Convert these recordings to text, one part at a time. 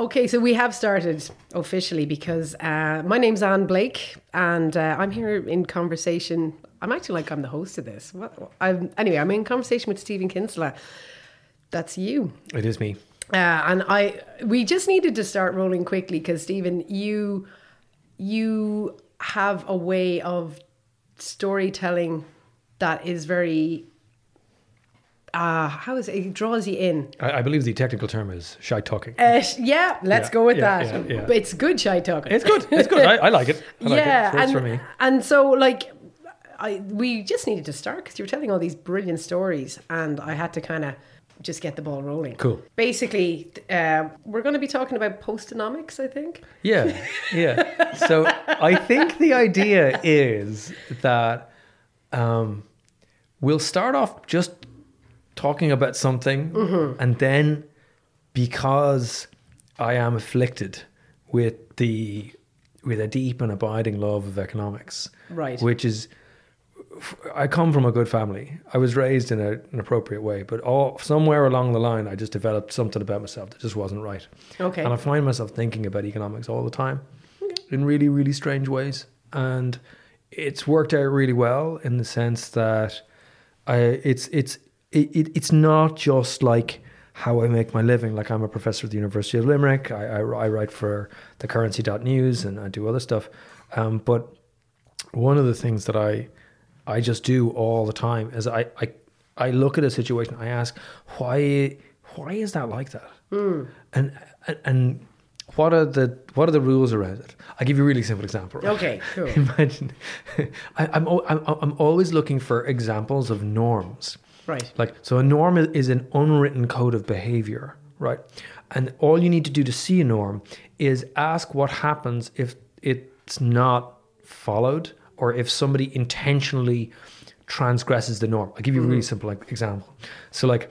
Okay, so we have started officially because uh, my name's Anne Blake, and uh, I'm here in conversation. I'm acting like I'm the host of this. What, I'm, anyway, I'm in conversation with Stephen Kinsella. That's you. It is me. Uh, and I, we just needed to start rolling quickly because Stephen, you, you have a way of storytelling that is very. Uh, how is it? It draws you in. I, I believe the technical term is shy talking. Uh, yeah, let's Yeah, go with yeah, that. yeah, it's good shy talking. it's good. It's good. I, I like it. I like yeah, it. It and, for me. and so like, I we just needed to start because you were telling all these brilliant stories, and I had to kind of just get the ball rolling. Cool. Basically, uh, we're going to be talking about postonomics, I think. Yeah, yeah. So I think the idea is that um, we'll start off just talking about something, Mm-hmm. and then because I am afflicted with the with a deep and abiding love of economics, Right. Which is, I come from a good family. I was raised in a, an appropriate way, but all somewhere along the line, I just developed something about myself that just wasn't right. Okay. And I find myself thinking about economics all the time in really, really strange ways. And it's worked out really well in the sense that I, it's, it's, it, it, it's not just like how I make my living. Like I'm a professor at the University of Limerick. I, I, I write for the currency.news and I do other stuff. Um, but one of the things that I, I just do all the time is I, I, I look at a situation, I ask, why, why is that like that? And, and, and what are the what are the rules around it? I'll give you a really simple example. right? Okay, cool. Imagine, I, I'm, I'm I'm always looking for examples of norms. Right. Like so, a norm is- an unwritten code of behavior, right? And all you need to do to see a norm is ask what happens if it's not followed or if somebody intentionally transgresses the norm. I'll give you a really simple like, example. So, like,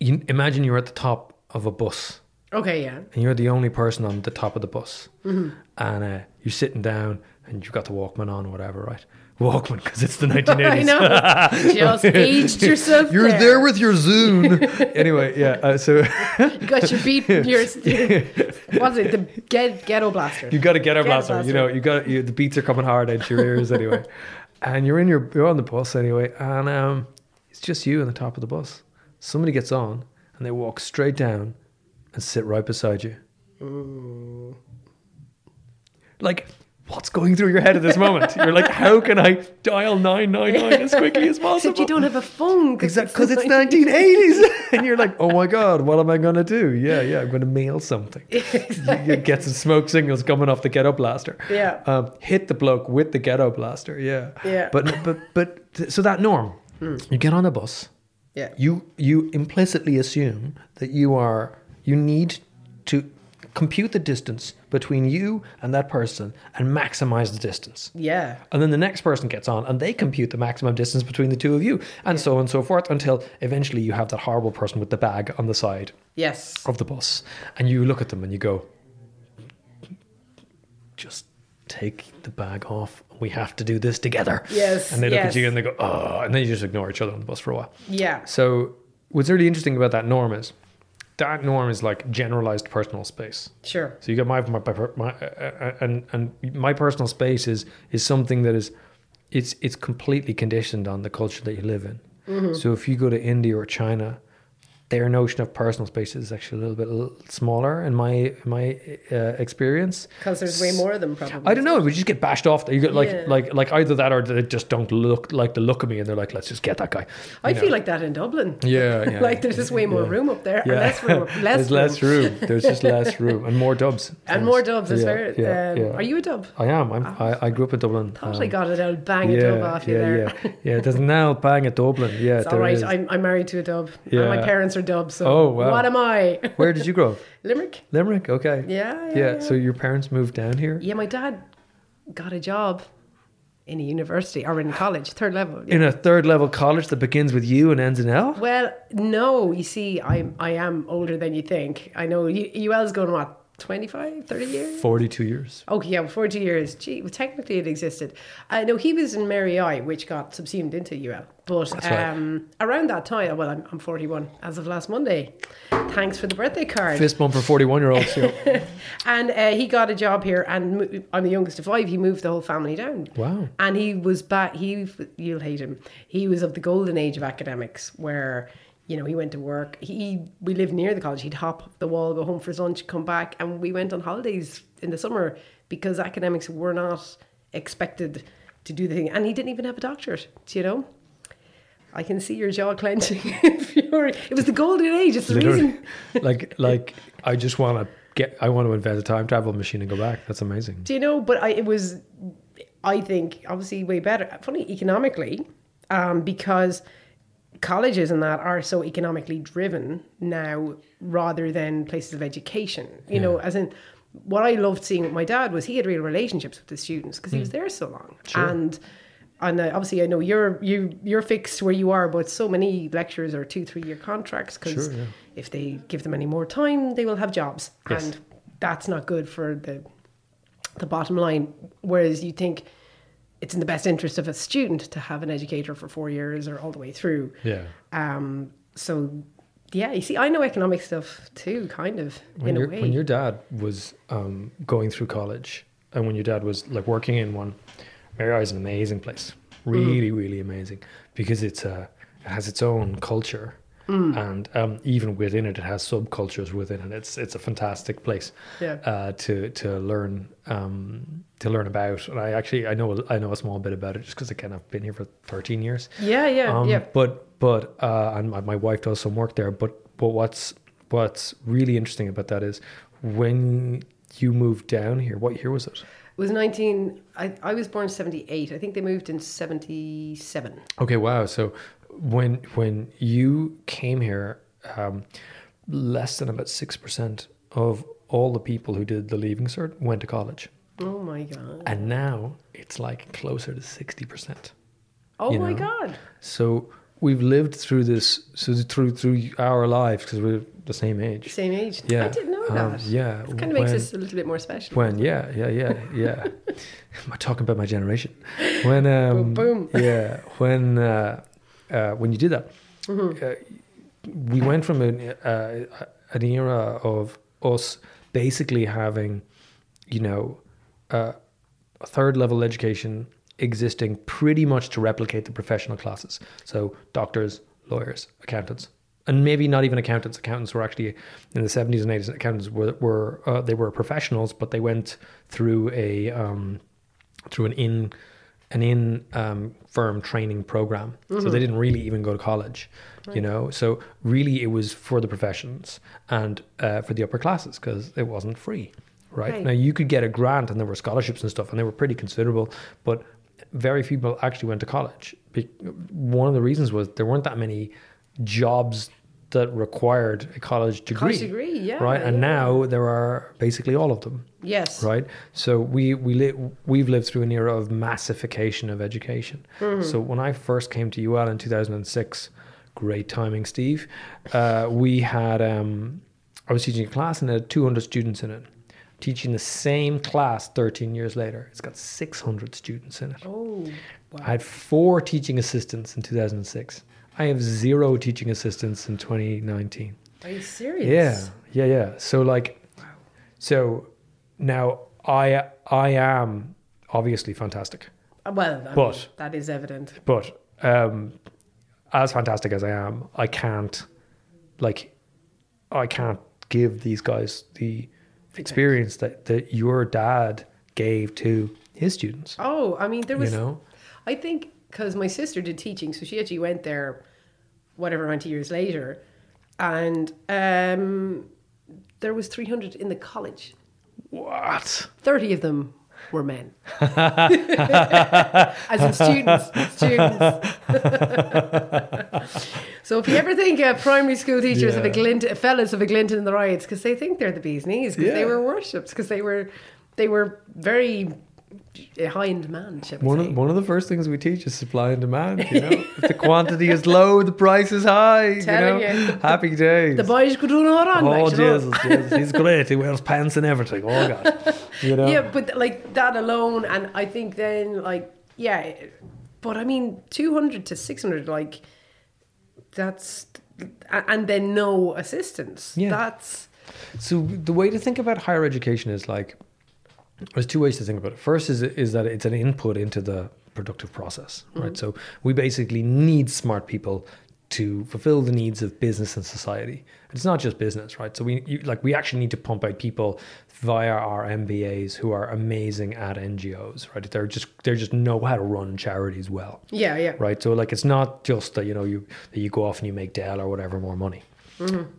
you imagine you're at the top of a bus Okay, yeah. and you're the only person on the top of the bus, Mm-hmm. and uh, you're sitting down and you've got the Walkman on, or whatever, right? Walkman because it's the 1980s. I know. Just aged yourself. You're there. there with your Zune. anyway, yeah. Uh, so You got your beat. Your what's it? The get, ghetto blaster. you got to get our Ghetto blaster. You know, you got you, the beats are coming hard into your ears anyway, and you're in your you're on the bus anyway, and um, it's just you on the top of the bus. Somebody gets on and they walk straight down and sit right beside you. Like, what's going through your head at this moment? You're like, how can I dial 999 as quickly as possible? Except you don't have a phone. Exactly, because it's like- 1980s, and you're like, "Oh my god, what am I gonna do?" Yeah, yeah, I'm gonna mail something. You- You get some smoke signals coming off the ghetto blaster. Yeah. um, hit the bloke with the ghetto blaster. Yeah, Yeah. But but but so that norm, you get on a bus. Yeah. You you implicitly assume that you are you need to compute the distance between you and that person and maximize the distance. Yeah. And then the next person gets on and they compute the maximum distance between the two of you, and so on and so forth, until eventually you have that horrible person with the bag on the side Yes. of the bus. And you look at them and you go, just take the bag off. We have to do this together. Yes, And they look yes. at you and they go, oh, and then you just ignore each other on the bus for a while. Yeah. So, what's really interesting about that norm is that norm is like generalized personal space. Sure. So you got my my, my, my uh, and and my personal space is is something that is it's it's completely conditioned on the culture that you live in. Mm-hmm. So if you go to India or China, their notion of personal space is actually a little bit smaller in my in my uh, experience. Because there's way more of them, probably. I don't know. We just get bashed off. You get like Yeah. like like either that or they just don't look like the look of me, and they're like, let's just get that guy. I know? feel like that in Dublin. Yeah, yeah. like there's just way more yeah. room up there. Yeah, less room. Less there's less room. There's just less room and more dubs. And more dubs, is Yeah, fair. yeah, um, yeah. Are you a dub? I am. I'm, I, I grew up in Dublin. Thought I um, got it. I'll bang a dub off you yeah, there. yeah, yeah. There's now bang at Dublin. Yeah, It's all right. is. I'm, I'm married to a dub. And Yeah. my parents are dubs. So Oh, wow. what am I? Where did you grow up? Limerick? Limerick. Okay. Yeah, yeah. Yeah. yeah. So your parents moved down here Yeah, my dad got a job in a university or in college, third level. in a third level college that begins with U and ends in L. Well, no, you see, I'm I am older than you think. I know U- UL's going what 25, 30 years? 42 years. Okay, yeah, 40 years. Gee, well, technically it existed. I know he was in Mary I, which got subsumed into UL. But That's right. um, around that time, well, I'm, I'm 41 as of last Monday. Thanks for the birthday card. Fist bump for 41 year olds. Yeah. And uh, he got a job here, and I'm the youngest of five. He moved the whole family down. Wow. And he was back. He, you'll hate him. He was of the golden age of academics, where you know he went to work. He we lived near the college. He'd hop the wall, go home for his lunch, come back, and we went on holidays in the summer because academics were not expected to do the thing. And he didn't even have a doctorate. do You know. I can see your jaw clenching. it was the golden age. It's the Literally. reason. like, like I just want to get, I want to invent a time travel machine and go back. That's amazing. Do you know? But I, it was, I think, obviously way better. Funny economically, um, because colleges and that are so economically driven now, rather than places of education. You know, as in, what I loved seeing with my dad was he had real relationships with the students because he was there so long, Hmm. Sure. and. And obviously, I know you're you you're fixed where you are, but so many lecturers are two three year contracts because Sure, yeah. if they give them any more time, they will have jobs, Yes. and that's not good for the the bottom line. Whereas you think it's in the best interest of a student to have an educator for four years or all the way through. Yeah. Um, so, yeah, you see, I know economic stuff too, kind of When, in a your, way. when your dad was um, going through college and when your dad was like working in one, Mary is an amazing place. Really, really amazing because it's a, it has its own culture. And um, even within it, it has subcultures within it. It's it's a fantastic place Yeah. uh, to to learn um, to learn about. And I actually I know I know a small bit about it just because again I've been here for thirteen years. yeah, yeah, Um, yeah. But but uh, and my, my wife does some work there. But but what's what's really interesting about that is when you moved down here. What year was it? It was 19, I, I was born 78. I think they moved in 77. Okay, wow. So when when you came here, um, less than about six percent of all the people who did the leaving cert went to college, Oh my God. and now it's like closer to sixty percent. Oh my know. God. So we've lived through this so through through our lives because we're the same age. Same age. Yeah. I didn't know Um, that. yeah. It kind of makes when- us a little bit more special. When yeah yeah yeah yeah. Am I talking about my generation? When um Boom, boom. yeah when uh, uh, when you did that, Mm-hmm. uh, we went from an uh, an era of us basically having, you know, uh, a third level education existing pretty much to replicate the professional classes. So doctors, lawyers, accountants, and maybe not even accountants. Accountants were actually in the seventies and eighties. Accountants were were uh, they were professionals, but they went through a um, through an in an in um, firm training program. So they didn't really even go to college, you know. So really, it was for the professions and uh, for the upper classes because it wasn't free, right? Right. Now you could get a grant and there were scholarships and stuff, and they were pretty considerable, but very few people actually went to college. One of the reasons was there weren't that many jobs that required a college degree. College degree, yeah, Right, and yeah. now there are basically all of them Yes. right? So we we li- we've lived through an era of massification of education. So when I first came to UL in 2006, great timing, Steve. Uh, we had um, I was teaching a class and it had 200 students in it. Teaching the same class 13 years later, it's got 600 students in it. Oh, wow. I had four teaching assistants in 2006. I have zero teaching assistants in 2019. Are you serious? Yeah, yeah, yeah. So like, so now I I am obviously fantastic, Uh, Well, I mean, But- that is evident. but um, as fantastic as I am, I can't like I can't give these guys the experience that that your dad gave to his students. Oh, I mean, there was. you know, I think because my sister did teaching, so she actually went there, whatever amount of years later, and um, there was three hundred in the college. what? Thirty of them were men, as in students. Students. so if you ever think uh, primary school teachers have a glint, fellas have a glint in their eye, it's because they think they're the bee's knees because they were worshipped because they were they were very high in demand. One say? of, one of the first things we teach is supply and demand. You know, if the quantity is low, the price is high. Telling you know, you. happy days. the boys could do no wrong. oh like. Jesus, Jesus, he's great. He wears pants and everything. Oh God, you know. Yeah, but like that alone, and I think then like yeah, but I mean two hundred to six hundred, like that's and then no assistance. Yeah. that's So the way to think about higher education is like there's two ways to think about it. First is is that it's an input into the productive process, right? So we basically need smart people to fulfill the needs of business and society. It's not just business, right? So we you, like we actually need to pump out people via our MBAs who are amazing at NGOs, right? They're just they just know how to run charities well yeah, yeah, right? So like it's not just that you know you that you go off and you make Dell or whatever more money.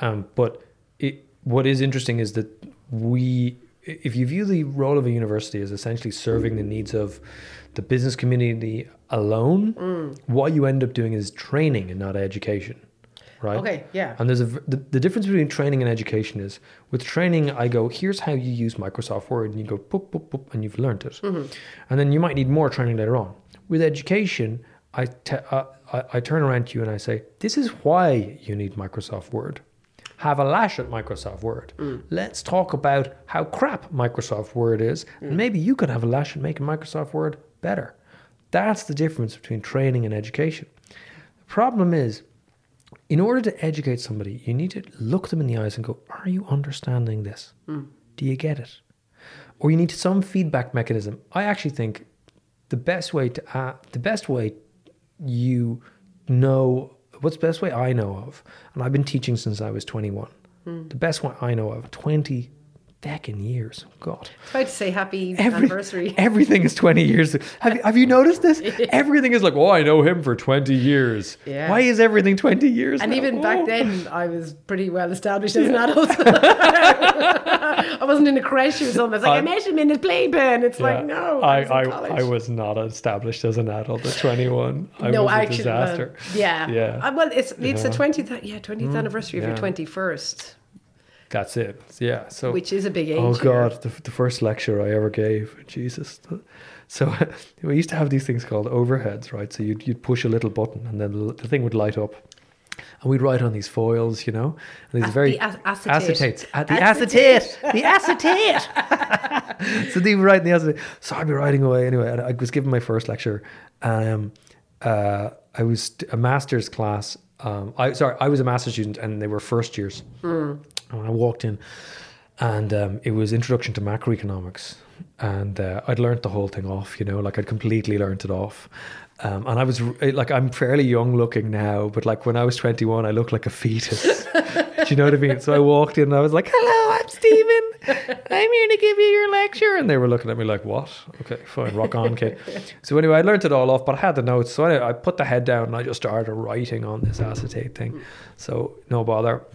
Um, but it, what is interesting is that we, if you view the role of a university as essentially serving the needs of the business community alone, what you end up doing is training and not education, right? Okay, yeah. And there's a the, the difference between training and education is with training, I go, here's how you use Microsoft Word, and you go, boop, boop, boop, and you've learned it. And then you might need more training later on. With education, I, te- uh, I, I turn around to you and I say, this is why you need Microsoft Word. Have a lash at Microsoft Word. Mm. Let's talk about how crap Microsoft Word is, and mm. maybe you could have a lash at making Microsoft Word better. That's the difference between training and education. The problem is, in order to educate somebody, you need to look them in the eyes and go, Are you understanding this? Mm. Do you get it? Or you need some feedback mechanism. I actually think the best way to uh, the best way you know what's the best way I know of, and I've been teaching since I was 21. Hmm. The best way I know of, 20 back in years. Oh, God. I to say happy Every, anniversary. Everything is 20 years. Have, have you noticed this? everything is like, oh, I know him for 20 years. Yeah. Why is everything 20 years? And now? even back oh. then, I was pretty well established as an adult. I wasn't in a crash or something. It's like, I, I met him in his playpen. It's yeah, like, no. I, I, I, I, was not established as an adult at 21. I no, was actually, a disaster. Yeah. yeah. Uh, well, it's, it's uh-huh. yeah. the 20th, yeah, 20th mm, anniversary of your 21st. That's it. Yeah. So which is a big age. Oh. God, the, the first lecture I ever gave, Jesus. So we used to have these things called overheads, right? So you'd you'd push a little button, and then the, the thing would light up, and we'd write on these foils, you know, and these very the ac- acetate. acetates, the Acetate. the acetate. so they were writing the acetate. So I'd be writing away anyway. And I was given my first lecture. Um, uh, I was a master's class. Um, I sorry, I was a master's student, and they were first years. And I walked in, and um, it was introduction to macroeconomics, and uh, I'd learnt the whole thing off. You know, like I'd completely learnt it off. Um, and I was like, I'm fairly young looking now, but like when I was 21, I looked like a fetus. Do you know what I mean? So I walked in and I was like, "Hello, I'm Stephen. I'm here to give you your lecture." And they were looking at me like, "What? Okay, fine, rock on, kid." so anyway, I learnt it all off, but I had the notes. So anyway, I put the head down and I just started writing on this acetate thing. So no bother.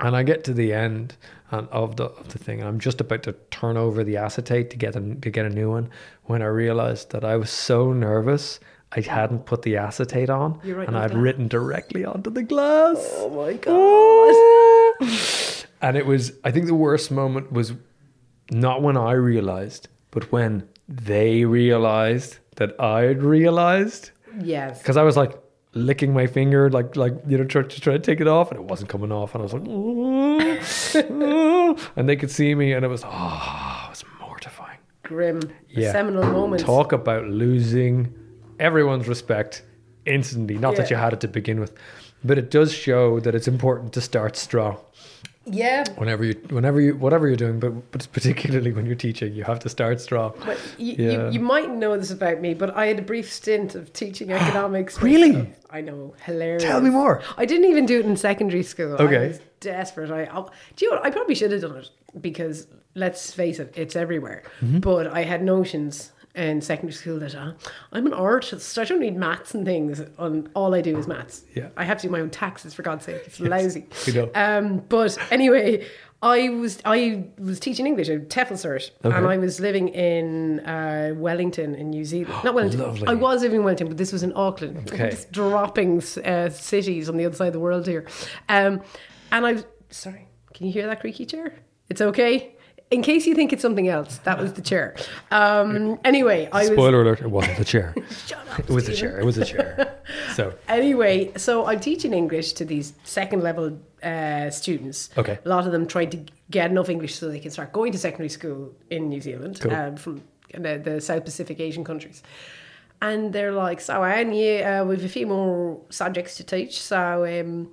And I get to the end uh, of the of the thing, and I'm just about to turn over the acetate to get a, to get a new one when I realized that I was so nervous. I hadn't put the acetate on, and I'd written directly onto the glass. Oh my ah. god! and it was, I think the worst moment was not when I realized, but when they realized that I'd realized. Yes. Because I was like licking my finger, like, like you know, trying to try to take it off, and it wasn't coming off. And I was like, "Oh, oh," and they could see me, and it was, oh, it was mortifying. Grim. Yeah. Seminal moment. Talk about losing everyone's respect instantly. Not that you had it to begin with, but it does show that it's important to start strong Yeah. whenever you, whenever you, whatever you're doing, but, but particularly when you're teaching, you have to start strong. But you, Yeah. you, you might know this about me, but I had a brief stint of teaching economics. Really? I know, hilarious. Tell me more. I didn't even do it in secondary school. Okay. I was desperate. I, I do you know what? I probably should have done it because let's face it, it's everywhere. Mm-hmm. But I had notions in secondary school that uh, I'm an artist. I don't need maths and things. On all I do is maths. Yeah. I have to do my own taxes for God's sake. It's lousy. we know. Um, but anyway, I was I was teaching English, a TEFL cert, Okay. and I was living in uh, Wellington in New Zealand. Not Wellington. Lovely. I was living in Wellington, but this was in Auckland. Okay. Just dropping uh, cities on the other side of the world here. Um, and I was sorry. Can you hear that creaky chair? It's okay. In case you think it's something else, that was the chair. Um, anyway, I was. Spoiler alert, it wasn't the chair. Shut up, It was a Stephen. chair. It was a chair. So, Anyway, so I'm teaching English to these second level uh, students. Okay. A lot of them trying to get enough English so they can start going to secondary school in New Zealand Cool. um, from the, the South Pacific Asian countries. And they're like, so Anne, yeah, uh, we've a few more subjects to teach. So um,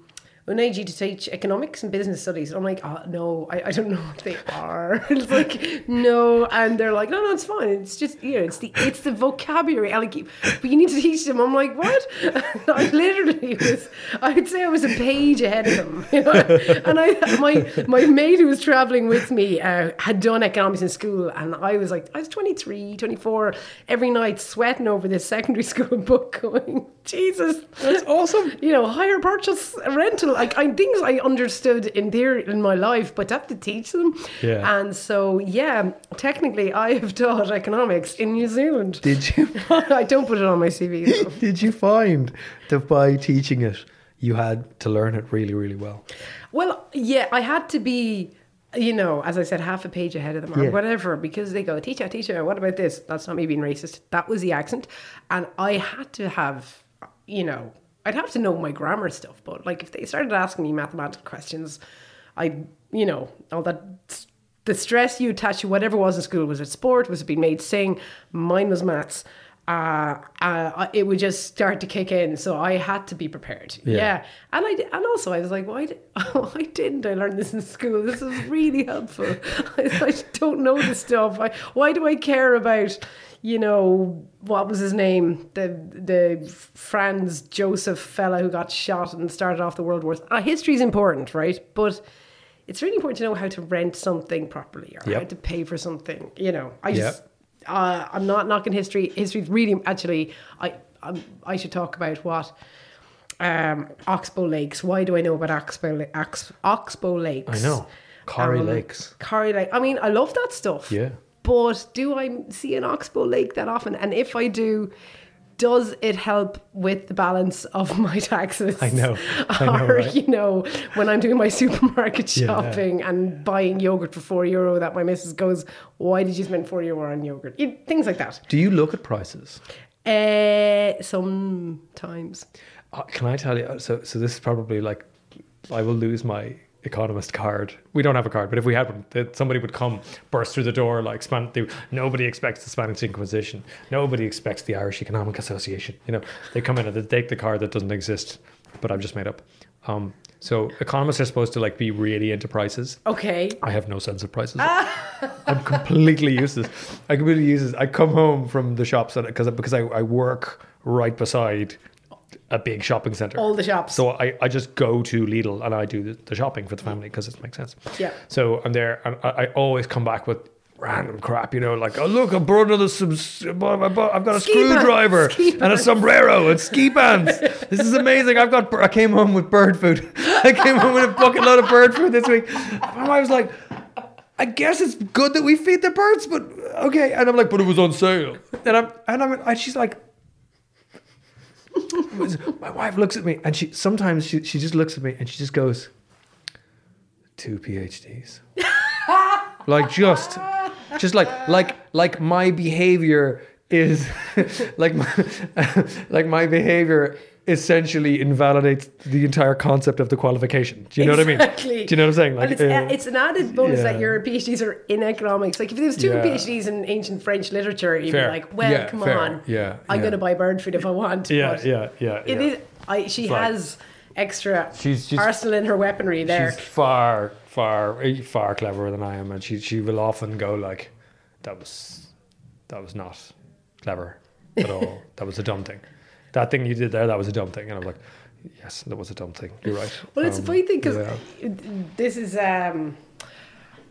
we need you to teach economics and business studies. I'm like, oh, no, I, I don't know what they are. it's like, no. And they're like, no, no, it's fine. It's just, you know, it's the it's the vocabulary. I like, but you need to teach them. I'm like, what? I literally was, I would say I was a page ahead of them. You know? And I, my, my mate who was traveling with me uh, had done economics in school. And I was like, I was 23, 24, every night sweating over this secondary school book going, Jesus, that's awesome. you know, hire purchase rental, like I things I understood in theory in my life, but to have to teach them. Yeah. And so yeah, technically I have taught economics in New Zealand. Did you I don't put it on my CV though. did you find that by teaching it, you had to learn it really, really well? Well, yeah, I had to be, you know, as I said, half a page ahead of them or Yeah. whatever, because they go, teacher, teacher, what about this? That's not me being racist. That was the accent. And I had to have, you know, I'd have to know my grammar stuff. But like if they started asking me mathematical questions, I, you know, all that. The stress you attach to whatever was in school was it sport? Was it being made sing? Mine was maths. Uh, uh, it would just start to kick in, so I had to be prepared. Yeah. yeah. And I and also I was like, why, did, why didn't I learn this in school? This is really helpful. I, I don't know this stuff. I, why do I care about, you know, what was his name? The the Franz Joseph fella who got shot and started off the World Wars. Uh, history is important, right? But it's really important to know how to rent something properly or Yep. how to pay for something. You know, I Yep. just uh, I'm not knocking history. History's really actually. I I'm, I should talk about what um, Oxbow Lakes. Why do I know about Oxbow Ox, Oxbow Lakes? I know. Corrie Um, Lakes. Corrie Lake. I mean, I love that stuff. Yeah. But do I see an Oxbow Lake that often? And if I do, does it help with the balance of my taxes? I know. I know, or, right? you know, when I'm doing my supermarket Yeah. shopping and buying yogurt for four euro, that my missus goes, Why did you spend four euro on yogurt? You- Things like that. Do you look at prices? Uh, sometimes. Uh, can I tell you? So, so this is probably like I will lose my economist card. We don't have a card, but if we had one, somebody would come, burst through the door like Span. They, nobody expects the Spanish Inquisition. Nobody expects the Irish Economic Association. You know, they come in and they take the card that doesn't exist, but I've just made up. Um, so economists are supposed to like be really into prices. Okay. I have no sense of prices. I'm completely useless. I completely useless. I come home from the shops because because I, I work right beside a big shopping center. All the shops. So I, I just go to Lidl and I do the, the shopping for the family because it makes sense. Yeah. So I'm there and I, I always come back with random crap, you know, like, oh, look, I brought another, some, I've got a Ski screwdriver ski and a sombrero and ski pants. this is amazing. I've got, I came home with bird food. I came home with a bucket load of bird food this week. And I was like, I guess it's good that we feed the birds, but okay. And I'm like, but it was on sale. And I'm, and I'm, and she's like, my wife looks at me and she sometimes she, she just looks at me and she just goes two phds like just just like like like my behavior is like my, like my behavior essentially invalidates the entire concept of the qualification do you know what i mean? Exactly. do you know what i'm saying and it's, uh, it's an added bonus yeah. that your PhDs are in economics. Like if there was two Yeah. PhDs in ancient French literature, you'd Fair. be like, well, Yeah, come fair. on. Yeah, I'm to buy bird food if I want. yeah yeah yeah It is. I, she like- has extra She's- she's- arsenal in her weaponry there. She's far, far, far cleverer than I am, and she she will often go like, "That was, that was not clever at all. that was a dumb thing. That thing you did there, that was a dumb thing." And I'm like, "Yes, that was a dumb thing. You're right." Well, it's a Um, funny thing because yeah. this is, um,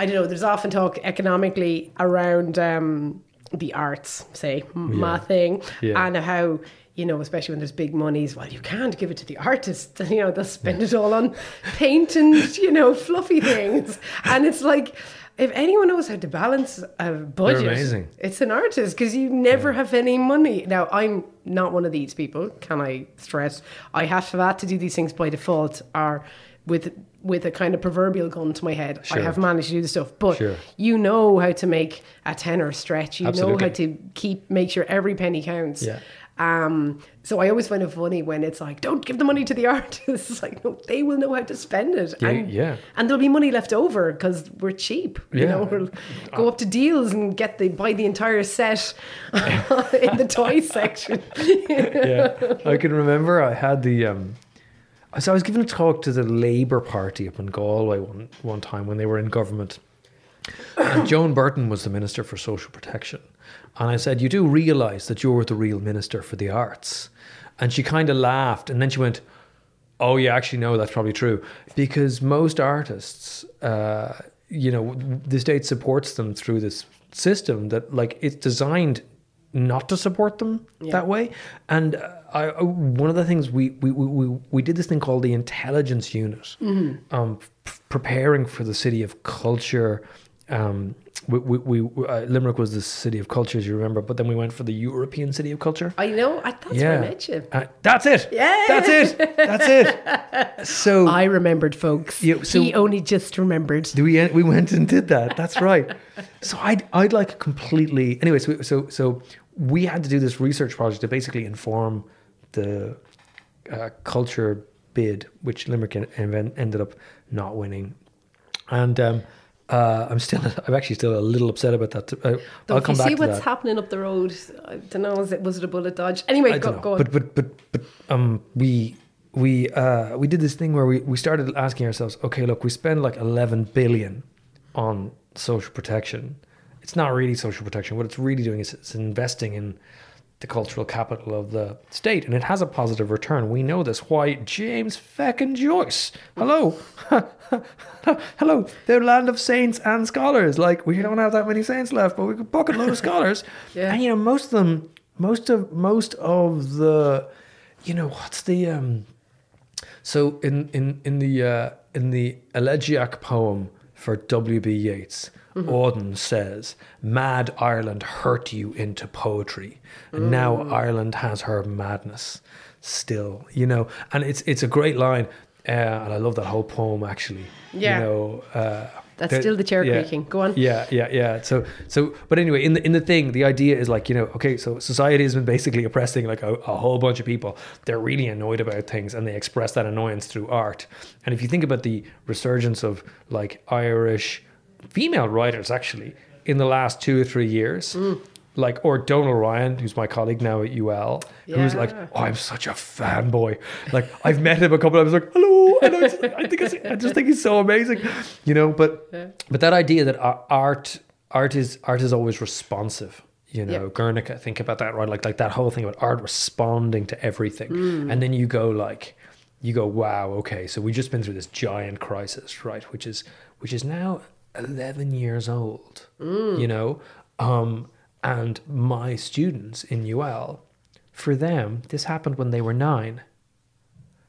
I don't know, there's often talk economically around um, the arts, say, m my Yeah. thing, Yeah. and how, you know, especially when there's big monies, well, you can't give it to the artists. You know, they'll spend it all on paint and, you know, fluffy things. And it's like, if anyone knows how to balance a budget, it's an artist because you never have any money. Now, I'm not one of these people, can I stress? I have to have to do these things by default, or with with a kind of proverbial gun to my head. I have managed to do the stuff, but Sure. you know how to make a tenner stretch. You know how to keep make sure every penny counts. Yeah. Um, so I always find it funny when it's like, don't give the money to the artists. It's like, no, they will know how to spend it. Yeah, and, yeah. and there'll be money left over because we're cheap. You Yeah. know, we'll go up to deals and get the buy the entire set in the toy section. yeah, I can remember I had the. Um, so I was giving a talk to the Labour Party up in Galway one one time when they were in government, and Joan Burton was the minister for social protection, and I said, "You do realise that you're the real minister for the arts," and she kind of laughed, and then she went. Oh yeah, actually no, that's probably true because most artists, uh, you know, the state supports them through this system that like it's designed not to support them that way. And uh, I, one of the things we we, we we we did this thing called the intelligence unit, um, p- preparing for the city of culture. Um, we, we, we uh, Limerick was the city of culture, as you remember, but then we went for the European city of culture. I know. I, that's where I met you. Uh, that's it. Yeah. That's it. That's it. So I remembered, folks. Yeah, so- he only just remembered. we we went and did that. That's right. So I'd I'd like completely. Anyway, so so so we had to do this research project to basically inform the uh, culture bid, which Limerick en- en- ended up not winning, and. Um, uh, I'm still, I'm actually still a little upset about that. Uh, I'll if come you back see to what's that. happening up the road, I don't know. Is it, was it a bullet dodge? Anyway, go, go on. But but but but um we we uh we did this thing where we, we started asking ourselves, okay, look, we spend like eleven billion on social protection. It's not really social protection. What it's really doing is it's investing in the cultural capital of the state, and it has a positive return. We know this. Why, James feckin' Joyce? Hello, hello, the land of saints and scholars. Like we don't have that many saints left, but we could bucket load of scholars. Yeah. And you know, most of them, most of most of the, you know, what's the um. So in in in the uh, in the elegiac poem for W. B. Yeats, Auden says, "Mad Ireland hurt you into poetry, and now Ireland has her madness still." You know, and it's it's a great line, uh, and I love that whole poem actually. Yeah. you know. Uh, That's there- still the chair yeah. creaking. Go on. Yeah, yeah, yeah. So, so, but anyway, in the in the thing, the idea is like you know, okay, so society has been basically oppressing like a, a whole bunch of people. They're really annoyed about things, and they express that annoyance through art. And if you think about the resurgence of like Irish female writers, actually, in the last two or three years. Mm. Like or Donal Ryan, who's my colleague now at UL, who's like, oh, I'm such a fanboy. Like I've met him a couple of times. Like, hello, and I, just, I think it's, I just think he's so amazing, you know. But but that idea that art art is art is always responsive. You know, Yeah. Guernica, think about that, right? Like like that whole thing about art responding to everything, mm. and then you go like, you go, wow, okay, so we've just been through this giant crisis, right? Which is which is now eleven years old. Mm. You know, um, and my students in UL, for them, this happened when they were nine.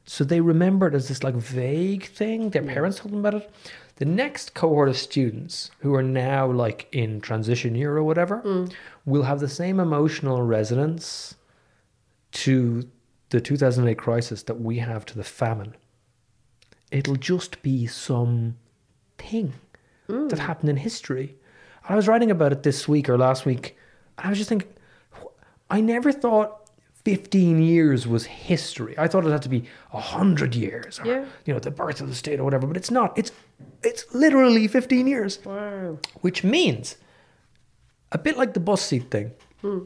So they remember it as this like vague thing. Their mm. parents told them about it. The next cohort of students who are now like in transition year or whatever mm. will have the same emotional resonance to the 2008 crisis that we have to the famine. It'll just be some thing that mm. happened in history. And I was writing about it this week or last week, and I was just thinking, I never thought 15 years was history. I thought it had to be 100 years or, Yeah. you know, the birth of the state or whatever, but it's not. It's, it's literally 15 years, Wow. which means a bit like the bus seat thing. Hmm.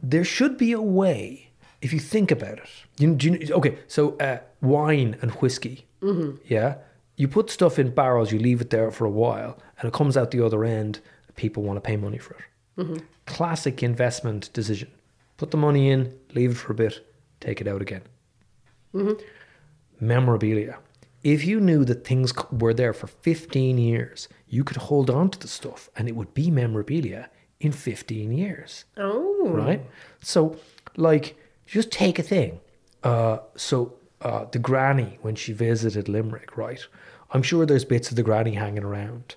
There should be a way, if you think about it. You, do you, okay, so uh, wine and whiskey, mm-hmm. yeah? You put stuff in barrels, you leave it there for a while, and it comes out the other end. People want to pay money for it. Classic investment decision. Put the money in, leave it for a bit, take it out again. Memorabilia. If you knew that things were there for 15 years, you could hold on to the stuff and it would be memorabilia in 15 years Oh. right? So, like, just take a thing. Uh, so, uh, the granny when she visited Limerick, right? I'm sure there's bits of the granny hanging around.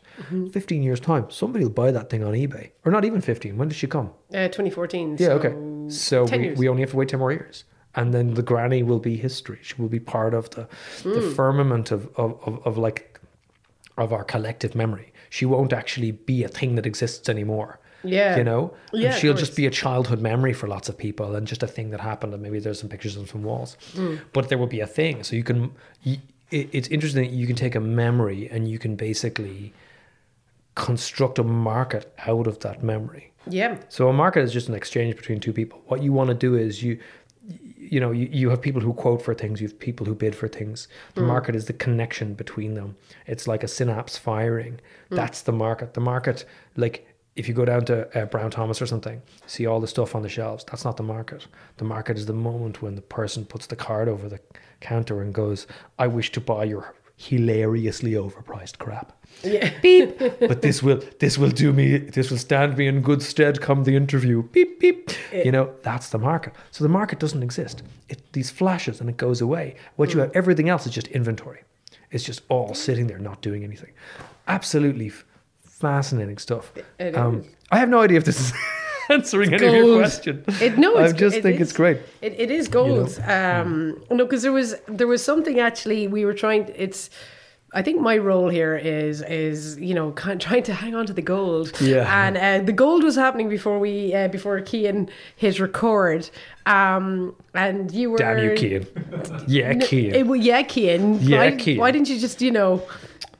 15 years time, somebody will buy that thing on eBay, or not even 15. When did she come? Uh, 2014. Yeah, so okay. So we, years. we only have to wait 10 more years. and then the granny will be history. She will be part of the the Hmm. firmament of, of of of like of our collective memory. She won't actually be a thing that exists anymore. Yeah. You know? Yeah, she'll just be a childhood memory for lots of people and just a thing that happened and maybe there's some pictures on some walls. Hmm. But there will be a thing. So you can you, it, it's interesting that you can take a memory and you can basically construct a market out of that memory. Yeah. So a market is just an exchange between two people. What you want to do is you you know, you, you have people who quote for things, you have people who bid for things. The mm. market is the connection between them. It's like a synapse firing. Mm. That's the market. The market, like if you go down to uh, Brown Thomas or something, see all the stuff on the shelves. That's not the market. The market is the moment when the person puts the card over the counter and goes, "I wish to buy your hilariously overpriced crap." Yeah. beep. But this will this will do me this will stand me in good stead come the interview. Beep beep. You know that's the market. So the market doesn't exist. It these flashes and it goes away. What you have everything else is just inventory. It's just all sitting there not doing anything. Absolutely f- fascinating stuff. Um. I have no idea if this is answering any of your Gold. question. It, no, I just it think is- it's great. It, it is gold. Um, no, because there was there was something actually we were trying. It's I think my role here is is you know kind of trying to hang on to the gold. Yeah. And uh, the gold was happening before we uh, before Kean hit record. Um, and you were Damn you, Kean. Yeah, Kean. it- well, yeah, Kean. Yeah, why, Kean. Why didn't you just, you know,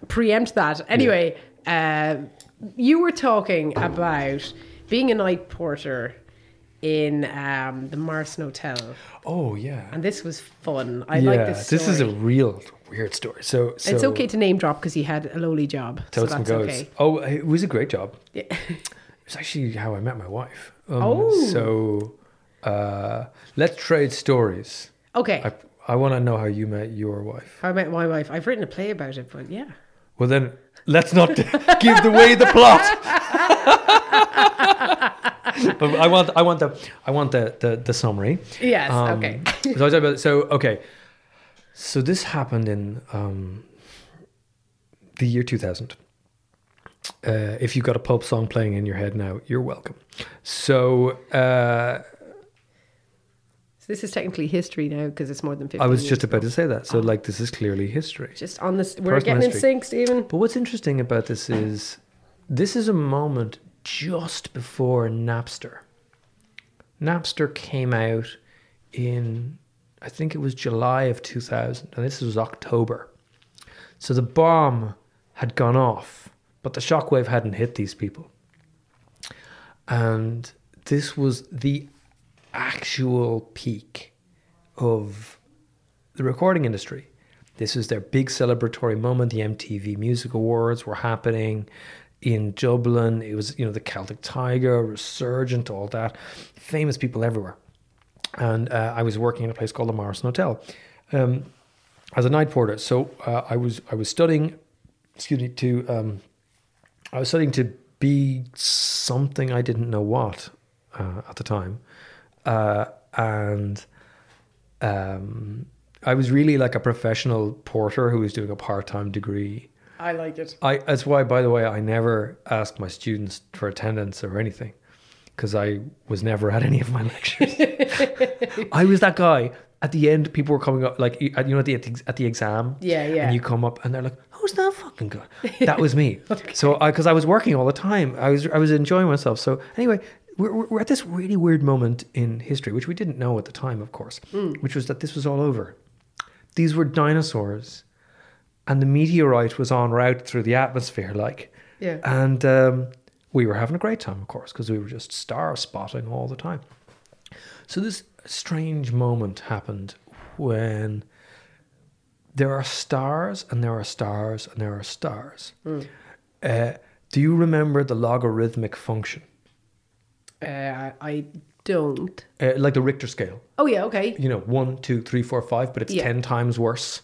preempt that? Anyway, uh, you were talking about being a night porter in um, the Morrison Hotel, oh yeah. and this was fun. I yeah, like this. this is a real weird story. So, so It's okay to name drop because he had a lowly job, so and that's goes. okay. Oh, it was a great job. Yeah. It's actually how I met my wife. Um, Oh. So uh, let's trade stories. Okay. I, I want to know how you met your wife. How I met my wife. I've written a play about it, but yeah. Well, then let's not give away the plot. but I want, I want the, I want the, the, the summary. Yes. Um, okay. so I talk about so okay. So this happened in um, the year 2000. Uh, if you've got a pulp song playing in your head now, you're welcome. So uh, So this is technically history now because it's more than 50 I was just about ago. to say that. So ah. like this is clearly history. Just on this, we're Personal getting in sync, Stephen. But what's interesting about this is this is a moment just before Napster. Napster came out in, I think it was July of 2000, and this was October. So the bomb had gone off, but the shockwave hadn't hit these people. And this was the actual peak of the recording industry. This was their big celebratory moment. The MTV Music Awards were happening in Dublin. It was, you know, the Celtic Tiger, Resurgent, all that. Famous people everywhere. And uh, I was working in a place called the Morrison Hotel um, as a night porter. So uh, I was I was studying, excuse me, to um, I was studying to be something I didn't know what uh, at the time, uh, and um, I was really like a professional porter who was doing a part time degree. I like it. I that's why, by the way, I never asked my students for attendance or anything because I was never at any of my lectures. I was that guy. At the end, people were coming up like you know at the at the exam. Yeah, yeah. And you come up and they're like, "Who's that fucking guy?" That was me. So I because I was working all the time, I was I was enjoying myself. So anyway, we're we're at this really weird moment in history, which we didn't know at the time, of course, Hmm. which was that this was all over. These were dinosaurs, and the meteorite was on route through the atmosphere, like. Yeah. And um, we were having a great time, of course, because we were just star spotting all the time. So this strange moment happened when there are stars and there are stars and there are stars. Uh, do you remember the logarithmic function, Uh, I don't. uh, like the Richter scale? Oh yeah, okay. You know, one, two, three, four, five, but it's Yeah. ten times worse.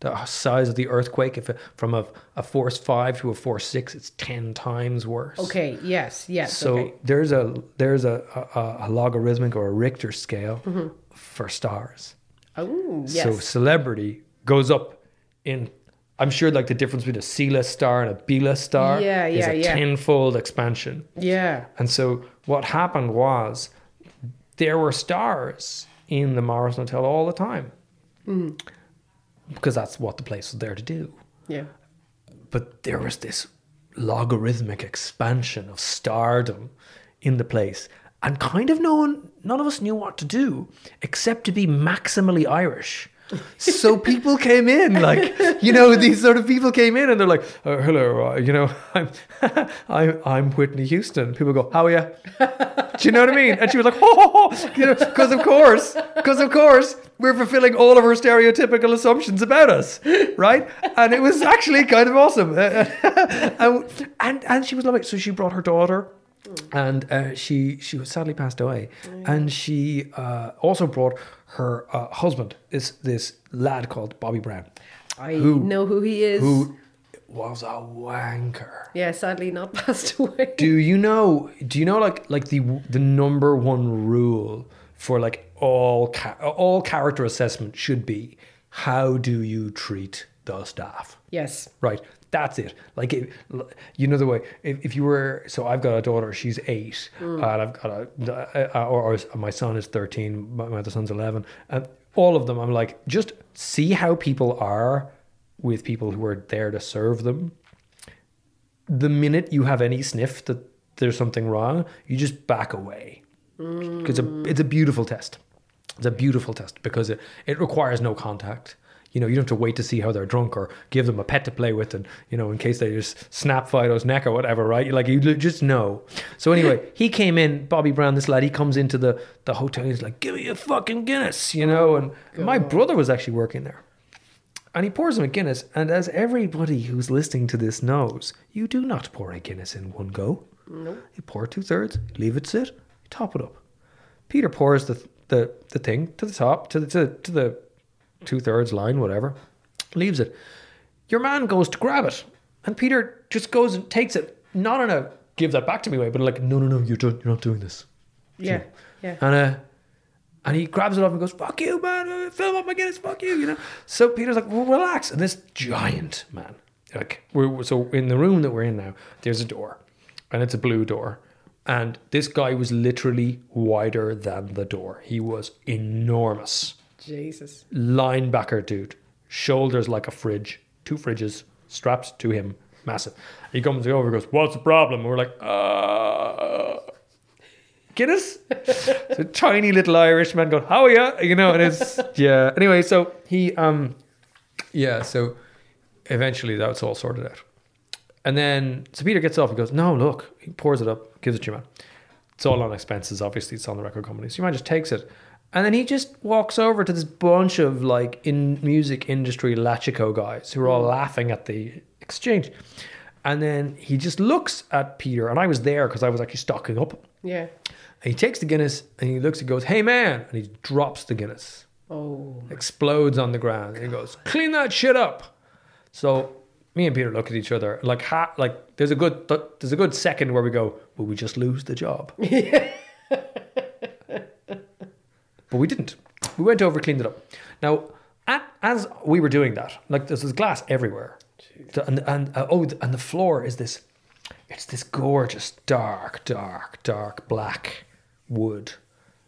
The size of the earthquake, if it, from a, a force five to a force six, it's ten times worse. Okay. Yes. Yes. So okay. there's a there's a, a, a logarithmic or a Richter scale Mm-hmm. for stars. Oh yes. So celebrity goes up in. I'm sure like the difference between a C-list star and a B-list star Yeah, is yeah, a yeah. tenfold expansion. yeah. And so what happened was there were stars in the Morrison Hotel all the time mm. because that's what the place was there to do. Yeah. But there was this logarithmic expansion of stardom in the place. And kind of no one, none of us knew what to do except to be maximally Irish. So people came in, like you know, these sort of people came in, and they're like, oh, "Hello, uh, you know, I'm, I'm, I'm Whitney Houston." People go, "How are you?" Do you know what I mean? And she was like, "Oh, you know, because of course, because of course, we're fulfilling all of her stereotypical assumptions about us, right?" And it was actually kind of awesome. and, and and she was lovely. So she brought her daughter and uh, she she was sadly passed away, and she uh, also brought her uh, husband, this this lad called Bobby Brown, I Who- know who he is. who was a wanker. Yeah, sadly not passed away. Do you know? Do you know like like the the number one rule for like all ca- all character assessment should be how do you treat the staff? yes. Right. That's it. Like, it, you know, the way, if, if you were, so I've got a daughter, she's eight, and I've got a, uh, or, or my son is 13, my other son's 11. And all of them, I'm like, just see how people are with people who are there to serve them. The minute you have any sniff that there's something wrong, you just back away. Because it's a beautiful test. It's a beautiful test because it, it requires no contact. You know, you don't have to wait to see how they're drunk or give them a pet to play with, and you know, in case they just snap Fido's neck or whatever, right? You like you just know. So anyway, he came in, Bobby Brown, this lad. He comes into the the hotel. He's like, "Give me a fucking Guinness," you know. And oh, my brother was actually working there, and he pours him a Guinness. And as everybody who's listening to this knows, you do not pour a Guinness in one go. Nope. You pour two thirds, leave it sit, you top it up. Peter pours the the, the thing to the top, to the to, to the two thirds line, whatever, leaves it. Your man goes to grab it, and Peter just goes and takes it, not in a give that back to me way, but like, no, no, no, you're do- you're not doing this. Yeah. Yeah. And uh, and he grabs it up and goes, "Fuck you, man! Uh, Fill up my Guinness, fuck you!" You know. So Peter's like, "Well, relax." And this giant man, like, we're so in the room that we're in now, there's a door, and it's a blue door, and this guy was literally wider than the door. He was enormous, Jesus. linebacker dude, shoulders like a fridge, two fridges strapped to him, massive. He comes over, and goes, "What's the problem?" And we're like, "Uh." Guinness. it's a tiny little Irish man going, "How are you?" You know, and it's yeah. Anyway, so he um, yeah. So eventually that's all sorted out, and then so Peter gets off. He goes, "No, look." He pours it up, gives it to your man. It's all on expenses. Obviously, it's on the record company. So your man just takes it, and then he just walks over to this bunch of like in music industry Lachico guys who are all hmm. laughing at the exchange. And then he just looks at Peter, and I was there because I was actually stocking up. Yeah. And he takes the Guinness and he looks and goes, Hey man. And he drops the Guinness, Oh. explodes on the ground. And he goes, Clean that shit up. So me and Peter look at each other like, ha, like there's a good, there's a good second where we go, Will we just lose the job? but we didn't. We went over, cleaned it up. Now, at, as we were doing that, like there's this glass everywhere, So- and and uh, oh, and the floor is this. It's this gorgeous, dark, dark, dark black wood.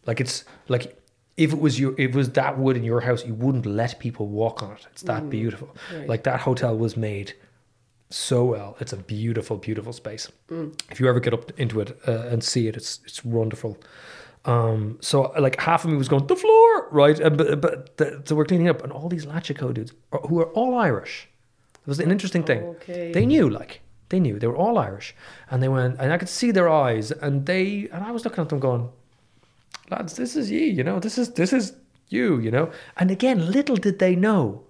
Like it's like if it was your, if it was that wood in your house, you wouldn't let people walk on it. It's that beautiful. right. Like that hotel was made so well. It's a beautiful, beautiful space. If you ever get up into it uh, and see it, it's it's wonderful. Um, so like half of me was going the floor, right? Uh, but but the, so we're cleaning up, and all these Lachico dudes are, who are all Irish. It was an interesting thing. Okay. They knew, like they knew they were all Irish, and they went, and I could see their eyes, and they, and I was looking at them going, lads, this is ye, you know, this is this is you, you know. And again, little did they know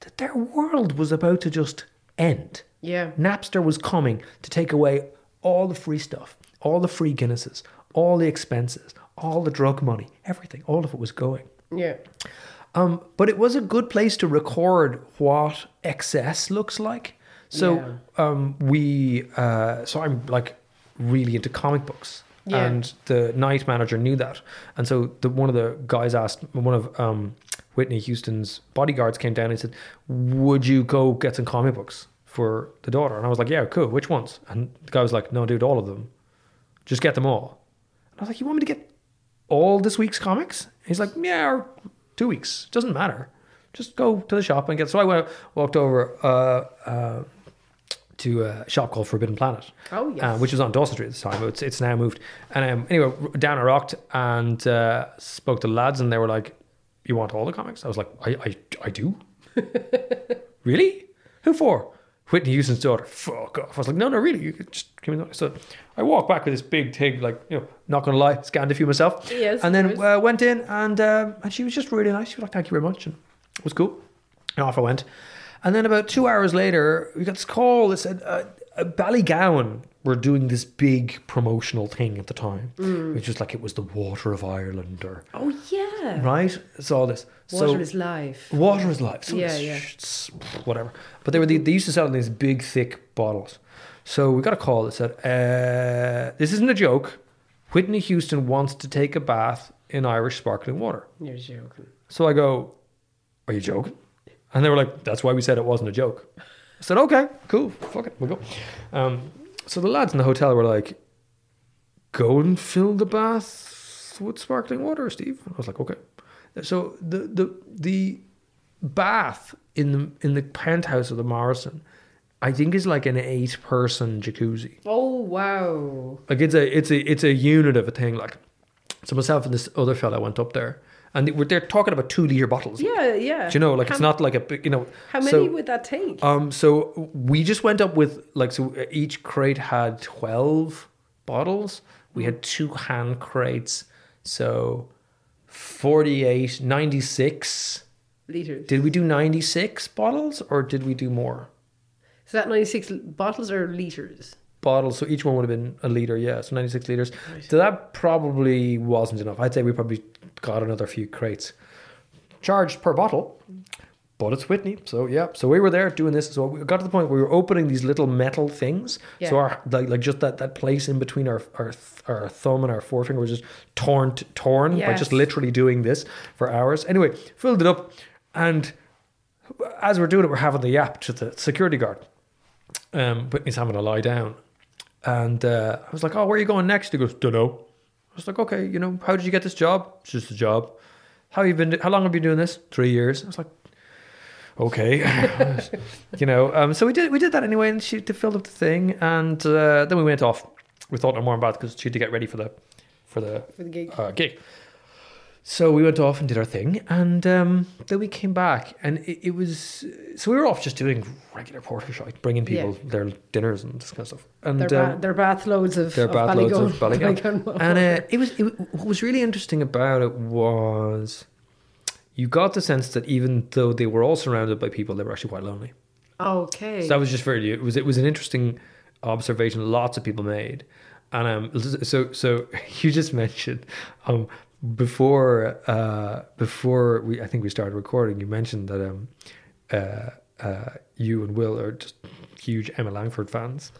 that their world was about to just end. Yeah. Napster was coming to take away all the free stuff, all the free Guinnesses, all the expenses, all the drug money, everything, all of it was going. Yeah. Um, but it was a good place to record what excess looks like. So um, we, uh, so I'm like really into comic books, Yeah. and the night manager knew that, and so the one of the guys asked one of um, Whitney Houston's bodyguards came down and said, "Would you go get some comic books for the daughter?" And I was like, "Yeah, cool. Which ones?" And the guy was like, "No, dude, all of them. Just get them all." And I was like, "You want me to get all this week's comics?" He's like, yeah, or two weeks. Doesn't matter. Just go to the shop and get. So I went, walked over uh, uh, to a shop called Forbidden Planet. Oh, yes. uh, which was on Dawson Street at the time. It's it's now moved. And um, anyway, down I rocked and uh, spoke to lads, and they were like, "You want all the comics?" I was like, "I I, I do." really? Who for? Whitney Houston's daughter. Fuck off. I was like, no, no, really. You could just give me that. So I walked back with this big thing, like, you know, not going to lie, scanned a few myself. Yes, And then uh, went in and um, and she was just really nice. She was like, thank you very much. And it was cool. And off I went. And then about two hours later, we got this call that said, uh, uh, Ballygowan were doing this big promotional thing at the time, Mm. which was like it was the water of Ireland or, Oh yeah. right? It's all this. Water so, is life. Water is life. So Yeah, it's- yeah. it's whatever. But they were they used to sell in these big thick bottles. So we got a call that said, uh, "This isn't a joke. Whitney Houston wants to take a bath in Irish sparkling water." You're joking. So I go, "Are you joking?" And they were like, "That's why we said it wasn't a joke." I said, "Okay, cool, fuck it, we'll go." Um, so the lads in the hotel were like, "Go and fill the bath with sparkling water, Steve." I was like, "Okay." So the the the bath in the in the penthouse of the Morrison, I think is like an eight person jacuzzi. Oh wow. Like it's a it's a it's a unit of a thing. Like so myself and this other fella went up there, and they were they're talking about two liter bottles. Yeah, yeah. Do you know, like it's not like a big, you know. How many so, would that take? Um, so we just went up with like so each crate had twelve bottles. We had two hand crates, so 48, 96. Liters. Did we do ninety six bottles or did we do more So that 96 bottles or liters? bottles? So each one would have been a liter, yeah. So ninety six liters. So that probably wasn't enough. I'd say we probably got another few crates. Charged per bottle, but it's Whitney. So yeah. So we were there doing this. So we got to the point where we were opening these little metal things. Yeah. So our like like just that that place in between our our our thumb and our forefinger was just torn torn by just literally doing this for hours. Anyway, filled it up, and as we're doing it, we're having the yap to the security guard. Um, Whitney's having to lie down. And uh, I was like, oh, where are you going next? He goes, don't know. I was like, okay, you know, how did you get this job? It's just a job. How you been? How long have you been doing this? Three years. I was like, okay, you know. Um, so we did we did that anyway, and she filled up the thing, and uh, then we went off. We thought no more about it because she had to get ready for the for the For the gig. uh, gig. So we went off and did our thing, and um, then we came back, and it, it was so we were off just doing regular porter shite, bringing people their dinners and this kind of stuff, and Their, ba- um, their bath loads of, their of bath loads of and uh, it was it, what was really interesting about it was you got the sense that even though they were all surrounded by people, they were actually quite lonely. Okay. So that was just very it was it was an interesting observation lots of people made. And um so so you just mentioned um before uh before we I think we started recording you mentioned that um uh uh you and Will are just huge Emma Langford fans.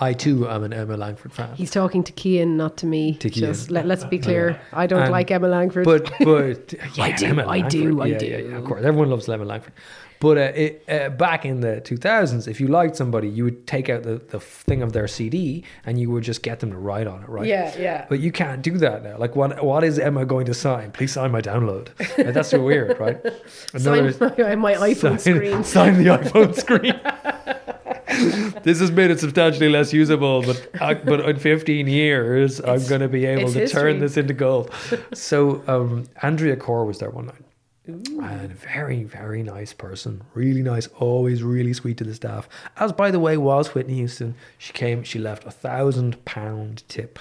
I too am an Emma Langford fan. He's talking to Kian, not to me. To. Just let, let's be clear. I don't And- like Emma Langford. But but I do, Emma I do, Langford. I yeah, do. Yeah, yeah, of course, everyone loves Emma Langford. But uh, it, uh, back in the 2000s, if you liked somebody, you would take out the, the thing of their CD and you would just get them to write on it, right? Yeah, yeah. But you can't do that now. Like, what what is Emma going to sign? Please sign my download. Like, that's so weird, right? Sign my, my iPhone sign, screen. Sign the iPhone screen. this has made it substantially less usable, but uh, but in 15 years, I'm going to be able it's to turn this into gold. So um, Andrea Corr was there one night. And a very, very nice person. Really nice, always really sweet to the staff. As by the way was Whitney Houston. She came, she left a thousand pound tip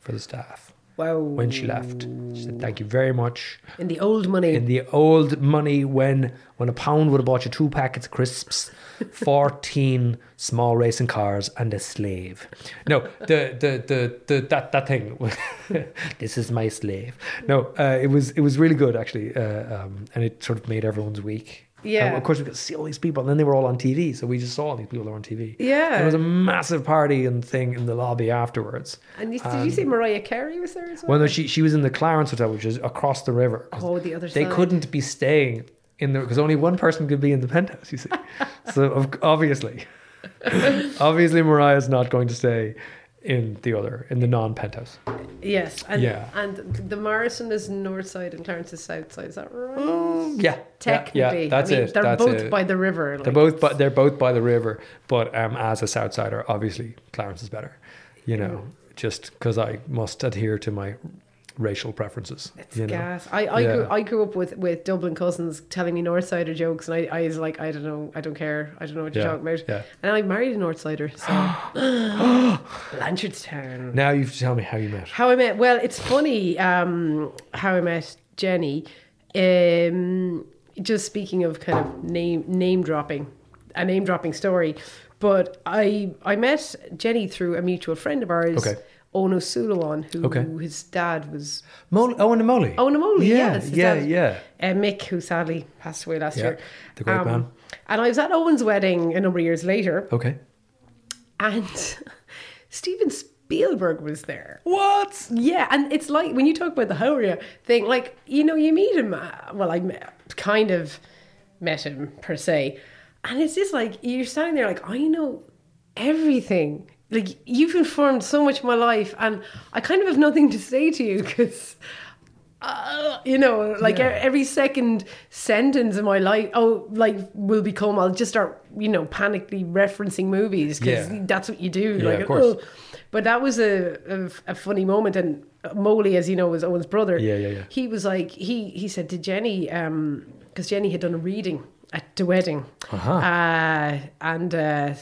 for the staff Wow. when she left. She said, Thank you very much. In the old money. In the old money when when a pound would have bought you two packets of crisps, fourteen small racing cars, and a slave. No, the the the, the that that thing. this is my slave. No, uh, it was it was really good actually, uh, um, and it sort of made everyone's week. Yeah. And of course, we got to see all these people, and then they were all on TV, so we just saw all these people that were on TV. Yeah. There was a massive party and thing in the lobby afterwards. and you, did you see um, Mariah Carey was there as well? Well, no, she she was in the Clarence Hotel, which is across the river. Oh, the other They side. couldn't be staying in there because only one person could be in the penthouse. You see, so obviously, obviously, Mariah's not going to stay in the other, in the non-penthouse. Yes, and Yeah. and the Morrison is north side and Clarence is south side. Is that right? Um, yeah, Technically, yeah, that's I mean, it. They're that's both it. by the river. They're both, but they're both by the river. But um, as a Southsider, obviously Clarence is better. You know, just because I must adhere to my racial preferences. It's you know, gas. I, I, Yeah. grew, I grew up with, with Dublin cousins telling me Northsider jokes, and I, I was like, I don't know, I don't care, I don't know what you're Yeah, talking about. yeah. And I married a Northsider, so Blanchardstown. now you have to tell me how you met. How I met? Well, it's funny um, how I met Jenny. Um, just speaking of kind of name name dropping, a name dropping story. But I I met Jenny through a mutual friend of ours, Okay. Ono Sulawan, who Okay. his dad was Mol- Owen and Molly. Owen and Molly, yeah, yes, yeah, dad. yeah. uh, Mick, who sadly passed away last Yeah, year. the great man. And I was at Owen's wedding a number of years later, Okay. and Steven Spielberg was there. What? Yeah, and it's like when you talk about the you thing, like you know, you meet him. Uh, well, I met, kind of met him per se, and it's just like you're standing there, like I know everything. Like you've informed so much of my life, and I kind of have nothing to say to you because. Uh, you know, like Yeah. every second sentence in my life, oh, like will become. I'll just start, you know, panically referencing movies because Yeah. that's what you do. Yeah, like, of course. "Oh." But that was a, a, a funny moment. And Moley, as you know, was Owen's brother. Yeah, yeah, yeah. He was like, he he said to Jenny, because Jenny had done a reading at the wedding. Uh-huh. Uh, and uh,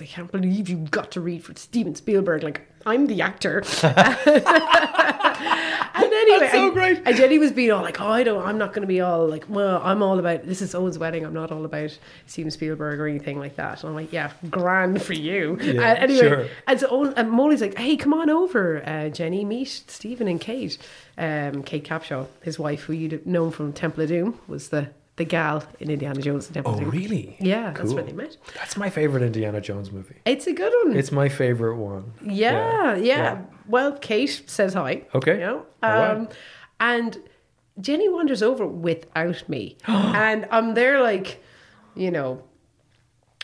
was I can't believe you got to read for Steven Spielberg. Like, I'm the actor. and anyway, That's so and- great. And Jenny was being all like, oh, I don't, I'm not going to be all like, well, I'm all about, this is Owen's wedding. I'm not all about Steven Spielberg or anything like that. And I'm like, yeah, grand for you. Yeah, Uh, anyway, sure. and so Owen, and Molly's like, hey, come on over, uh, Jenny, meet Stephen and Kate. Um, Kate Capshaw, his wife, who you'd known from Temple of Doom, was the, the gal in Indiana Jones and Temple Oh, really? Yeah, that's Cool. where they met. That's my favorite Indiana Jones movie. It's a good one. It's my favorite one. Yeah, yeah. yeah. Well, Kate says hi. Okay. You know? All right. Um, and Jenny wanders over without me. and I'm there like, you know,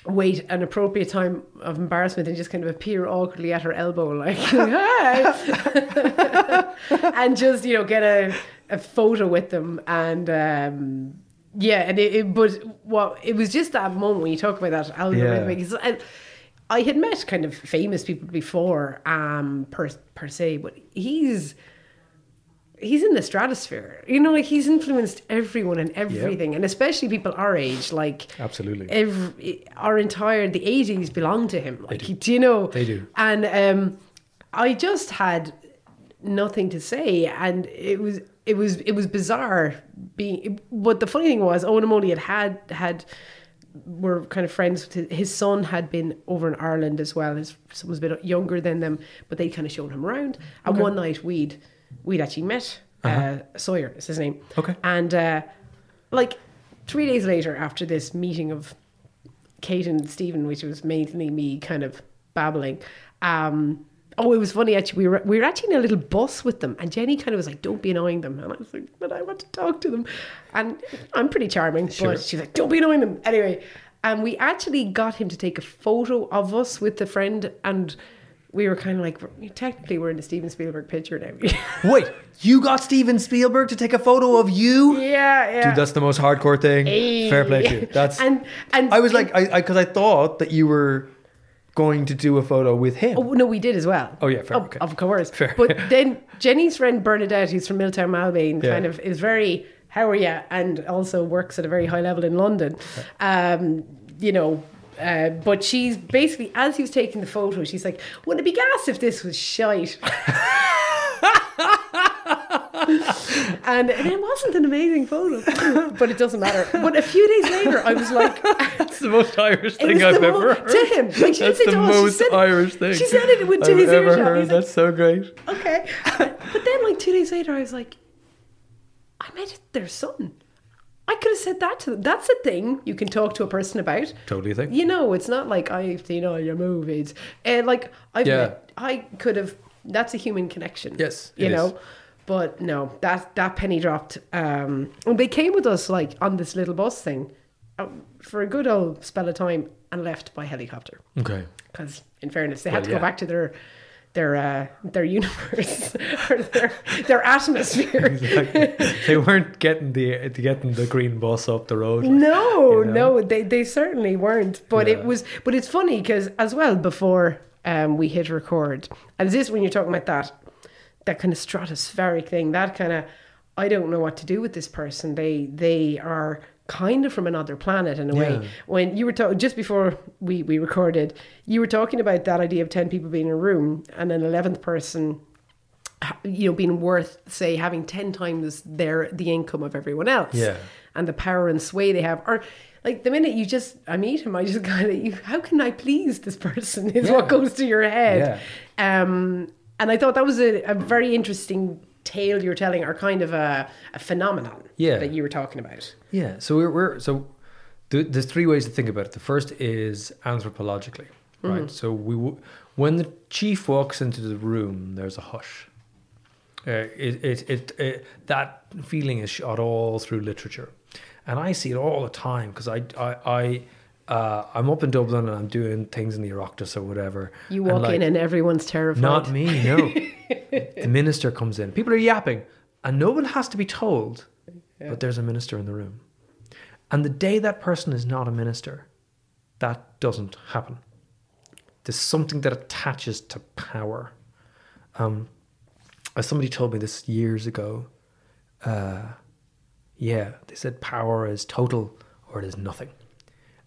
wait an appropriate time of embarrassment and just kind of appear awkwardly at her elbow like, hi. and just, you know, get a, a photo with them and um yeah, and it, it but well, it was just that moment when you talk about that algorithm. Yeah. I, I had met kind of famous people before, um, per per se, but he's he's in the stratosphere. You know, like he's influenced everyone and everything, and especially people our age. Like Absolutely. every our entire the eighties belong to him. Like do. do you know? They do. And um, I just had nothing to say, and it was it was it was bizarre being. But the funny thing was, Owen and Molly had had had were kind of friends. With his, his son had been over in Ireland as well. His son was a bit younger than them, but they'd kind of shown him around. And one night we'd we'd actually met uh Sawyer is his name. Okay. And uh, like three days later, after this meeting of Kate and Stephen, which was mainly me kind of babbling. Um, oh, it was funny actually. We were we were actually in a little bus with them, and Jenny kind of was like, "Don't be annoying them," and I was like, "But I want to talk to them," and I'm pretty charming, Sure. but she's like, "Don't be annoying them." Anyway, and we actually got him to take a photo of us with the friend, and we were kind of like, technically, we're in the Steven Spielberg picture now. Wait, you got Steven Spielberg to take a photo of you? yeah, yeah. Dude, that's the most hardcore thing. Fair play to you. That's. and and I was like, I because I, thought that you were going to do a photo with him. Oh no, we did as well. Oh, yeah, fair, Of, okay. of course. Fair. But then Jenny's friend Bernadette, who's from Milltown Malbay, Yeah. kind of is very how are you, and also works at a very high level in London. Um, you know. Uh, but she's basically, as he was taking the photo, she's like, "Wouldn't it be gas if this was shite?" and, it wasn't an amazing photo, but it doesn't matter. But a few days later, I was like, That's the most Irish thing I've ever mo- heard. to him. Like, she That's the say she most said Irish thing. she said it with- to I've his ever earshot. heard. Like- That's so great. okay. But then, like two days later, I was like, I met their son. I could have said that to them. That's a thing you can talk to a person about. Totally a thing. You know, it's not like I've seen all your movies. And like I've Yeah. met, I could have. That's a human connection. Yes, you know. is. But no, that that penny dropped. Um, and they came with us like on this little bus thing uh, for a good old spell of time and left by helicopter Okay. because in fairness they had Well, to go back to their their uh, their universe or their their atmosphere. Exactly. they weren't getting the getting the green bus up the road. like, No, you know? no, they they certainly weren't. But Yeah. it was, but it's funny because as well before um, we hit record, and is this when you're talking about that that kind of stratospheric thing, that kind of I don't know what to do with this person. They they are kind of from another planet in a Yeah. way. When you were talking just before we we recorded, you were talking about that idea of ten people being in a room and an eleventh person you know being worth say having 10 times their the income of everyone else Yeah. and the power and sway they have or like the minute you just i meet him i just kind of you how can i please this person is Yeah. what goes to your head um and i thought that was a, a very interesting tale you're telling or kind of a, a phenomenon Yeah. that you were talking about Yeah. So we're, we're so th- there's three ways to think about it. The first is anthropologically, right? So we w- when the chief walks into the room, there's a hush. Uh, it, it, it, it that feeling is shot all through literature, and I see it all the time because I I. I uh, I'm up in Dublin and I'm doing things in the Oireachtas or whatever. you and walk like- in and everyone's terrified Not me, no. the minister comes in. People are yapping, and no one has to be told, but there's a minister in the room. And the day that person is not a minister, that doesn't happen. There's something that attaches to power. Um, as somebody told me this years ago, uh, yeah, they said power is total or it is nothing.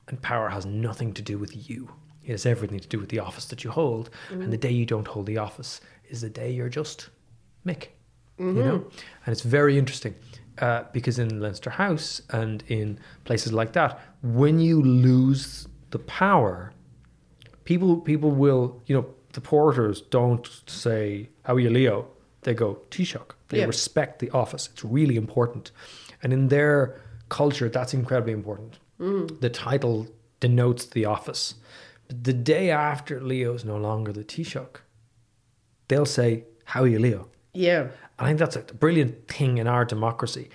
And power has nothing to do with you. It has everything to do with the office that you hold. And the day you don't hold the office is the day you're just Mick. You know? And it's very interesting uh, because in Leinster House and in places like that, when you lose the power, people people will, you know, the porters don't say, How are you, Leo? They go, Taoiseach. They Yeah. respect the office. It's really important. And in their culture, that's incredibly important. The title denotes the office. But the day after Leo's no longer the Taoiseach, they'll say, How are you, Leo? yeah I think that's a brilliant thing in our democracy.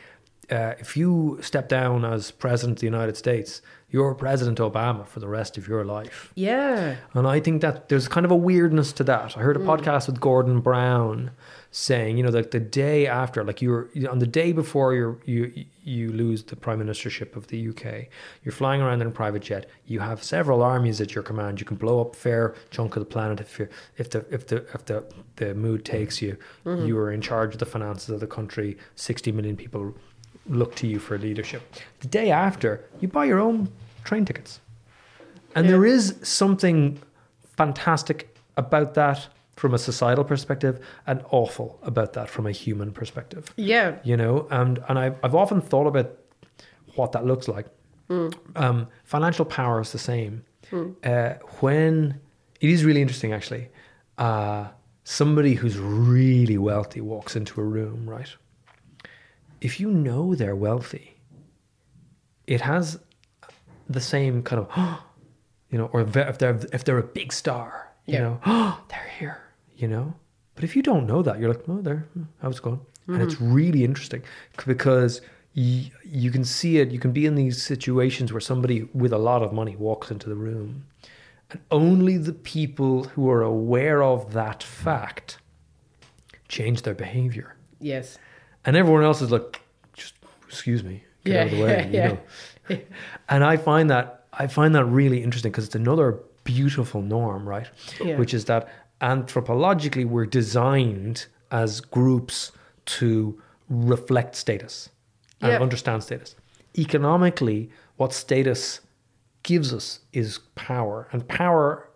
Uh, if you step down as president of the United States, you're President Obama for the rest of your life. yeah And I think that there's kind of a weirdness to that. I heard a podcast with Gordon Brown saying, you know, that the day after, like you're on the day before you you you lose the prime ministership of the UK, you're flying around in a private jet. You have several armies at your command. You can blow up a fair chunk of the planet if you if the if the if the the mood takes you. Mm-hmm. You are in charge of the finances of the country. Sixty million people look to you for leadership. The day after, you buy your own train tickets. And Yeah. there is something fantastic about that from a societal perspective and awful about that from a human perspective. yeah You know, and, and I've, I've often thought about what that looks like. Um, financial power is the same. Uh, when it is really interesting, actually, uh, somebody who's really wealthy walks into a room, right? If you know they're wealthy, it has the same kind of, you know, or if they're if they're a big star, you Yeah. know, oh, they're here, you know. But if you don't know that, you're like, oh, there, hmm, how's it going? And it's mm-hmm. really interesting because y- you can see it. You can be in these situations where somebody with a lot of money walks into the room, and only the people who are aware of that fact change their behavior, yes and everyone else is like, just excuse me, get Yeah, out of the way, yeah, you know. and I find that I find that really interesting because it's another beautiful norm, right? Yeah. Which is that anthropologically we're designed as groups to reflect status and Yeah. understand status. Economically, what status gives us is power, and power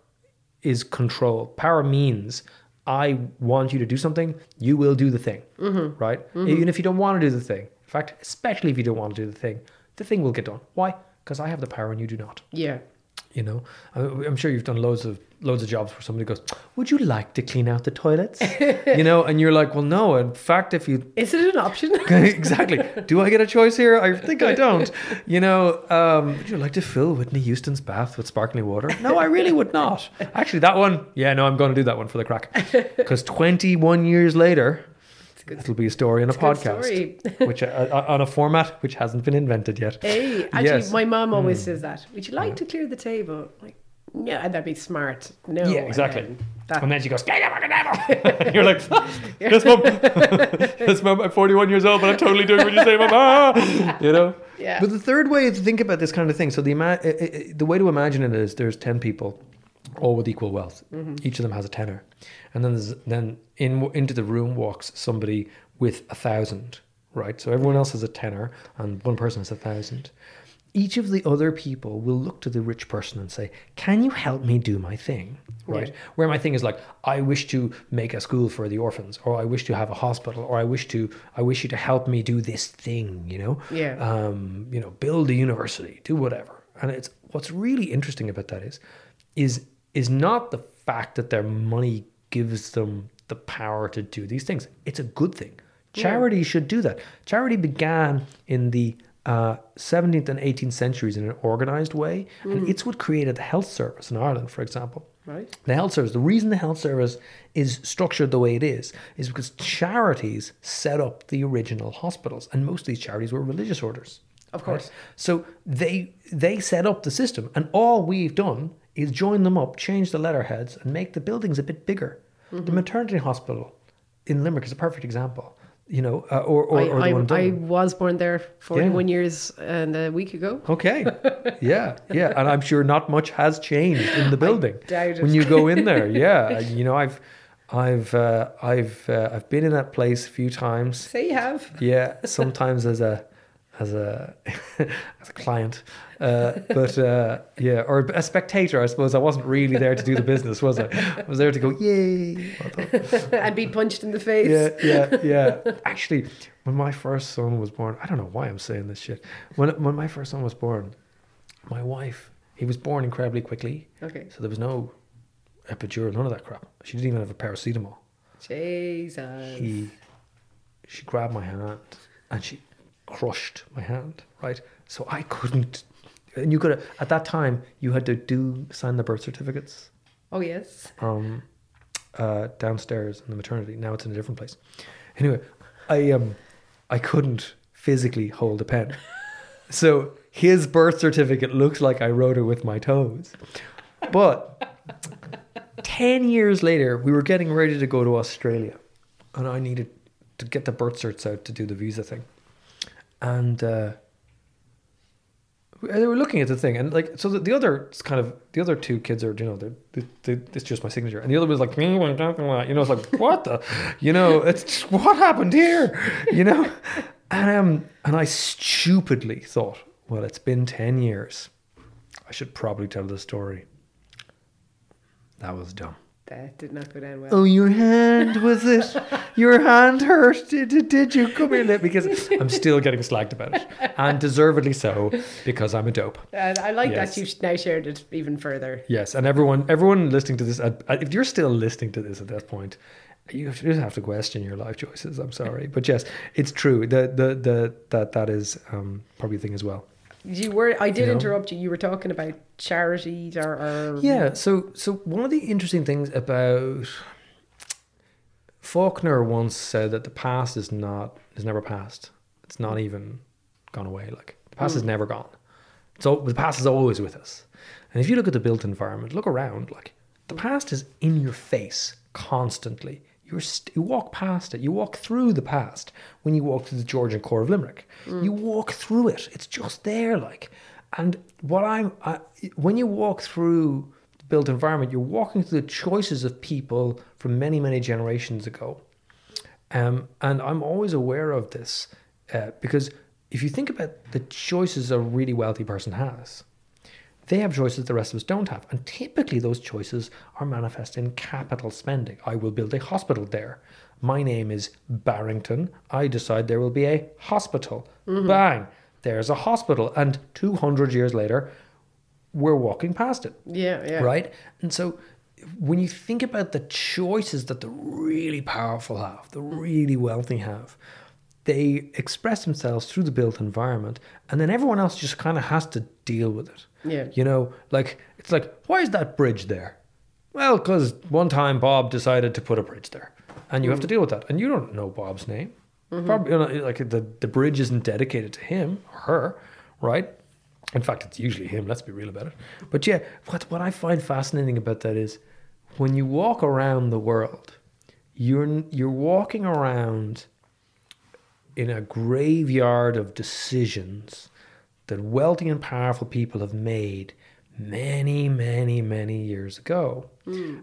is control. Power means I want you to do something, you will do the thing, mm-hmm. right? Mm-hmm. Even if you don't want to do the thing. In fact, especially if you don't want to do the thing, the thing will get done. Why? Because I have the power and you do not. yeah You know, I'm sure you've done loads of loads of jobs where somebody goes, "Would you like to clean out the toilets?" you know, and you're like, "Well, no. In fact, if you is it an option exactly. Do I get a choice here? I think I don't. You know, um, would you like to fill Whitney Houston's bath with sparkling water? No, I really would not. Actually, that one, yeah, no, I'm going to do that one for the crack. Because 21 years later, good- it'll be a story on a podcast, which uh, uh, on a format which hasn't been invented yet. Hey, actually, Yes. my mom always says that. Would you like to clear the table? Like, yeah, that'd be smart. No, Yeah, and exactly. then That- and then she goes, "Get fucking devil!" You're like, "Yes, mum. yes, mum. I'm 41 years old, but I'm totally doing what you say, mum." Ah! You know. Yeah. But the third way to think about this kind of thing, so the ima- uh, uh, the way to imagine it is there's 10 people, all with equal wealth. Each of them has a tenner, and then there's, then in into the room walks somebody with a thousand. Right. So everyone else has a tenner, and one person has a thousand. Each of the other people will look to the rich person and say, "Can you help me do my thing?" Right. Yeah. Where my thing is like, I wish to make a school for the orphans, or I wish to have a hospital, or I wish to, I wish you to help me do this thing, you know, Yeah. um, you know, build a university, do whatever. And it's what's really interesting about that is, is is not the fact that their money gives them the power to do these things. It's a good thing. Charity should do that. Charity began in the uh, 17th and 18th centuries in an organized way, and it's what created the health service in Ireland, for example. Right. The health service, the reason the health service is structured the way it is, is because charities set up the original hospitals, and most of these charities were religious orders. Of course. So they they set up the system, and all we've done is join them up, change the letterheads, and make the buildings a bit bigger. The Mm-hmm. maternity hospital in Limerick is a perfect example. You know, uh, or or, I, or the I, I was born there 41 years and a week ago. Okay. Yeah, yeah, and I'm sure not much has changed in the building when you go in there. Yeah, you know, I've, I've, uh, I've, uh, I've been in that place a few times. Say you have. Yeah, sometimes as a, as a, as a client, uh, but uh, yeah, or a spectator. I suppose I wasn't really there to do the business, was I? I was there to go, yay! and be punched in the face. yeah, yeah, yeah. Actually, when my first son was born, I don't know why I'm saying this shit. When when my first son was born, my wife, he was born incredibly quickly, Okay. so there was no epidural, none of that crap. She didn't even have a paracetamol. Jesus. He, she grabbed my hand and she crushed my hand. Right, so I couldn't. And you could at that time you had to do sign the birth certificates Oh, yes. um, uh, downstairs in the maternity. Now it's in a different place. Anyway, I um, I couldn't physically hold a pen, so his birth certificate looks like I wrote it with my toes. But ten years later, we were getting ready to go to Australia, and I needed to get the birth certs out to do the visa thing, and. Uh, they were looking at the thing and like so the, the other kind of the other two kids are you know they, they, it's just my signature. And the other was like you know it's like what the you know it's just, what happened here? You know? And um and I stupidly thought well it's been 10 years. I should probably tell the story. That was dumb That did not go down well. Oh, your hand was it? Your hand hurt. Did, did, you come here? Because I'm still getting slagged about it, and deservedly so, because I'm a dope. And I like Yes. that you've now shared it even further. Yes, and everyone, everyone listening to this, uh, uh, if you're still listening to this at this point, you have to- just have to question your life choices. I'm sorry, but yes, it's true. The the the that that is um, probably a thing as well. You were. I did You know? interrupt you. You were talking about charities or, or Yeah. So so one of the interesting things about Faulkner once said that the past is not is never past. It's not even gone away. Like the past is hmm. never gone. So the past is always with us. And if you look at the built environment, look around. Like the past is in your face constantly. St- you walk past it. You walk through the past when you walk through the Georgian core of Limerick. You walk through it. It's just there. Like, and what I'm I, when you walk through the built environment, you're walking through the choices of people from many many generations ago. Um, and I'm always aware of this uh, because if you think about the choices a really wealthy person has, they have choices the rest of us don't have. And typically, those choices are manifest in capital spending. I will build a hospital there. My name is Barrington. I decide there will be a hospital. Mm-hmm. Bang, there's a hospital. And 200 years later, we're walking past it yeah, yeah. right? And so when you think about the choices that the really powerful have, the really wealthy have, they express themselves through the built environment, and then everyone else just kind of has to deal with it. Yeah. You know, like it's like, why is that bridge there? Well, because one time Bob decided to put a bridge there, and you have to mm. deal with that, and you don't know Bob's name. Mm-hmm. Probably you know, like the the bridge isn't dedicated to him or her, right? In fact, it's usually him. Let's be real about it. But yeah, what what I find fascinating about that is when you walk around the world, you're you're walking around in a graveyard of decisions that wealthy and powerful people have made many, many, many years ago.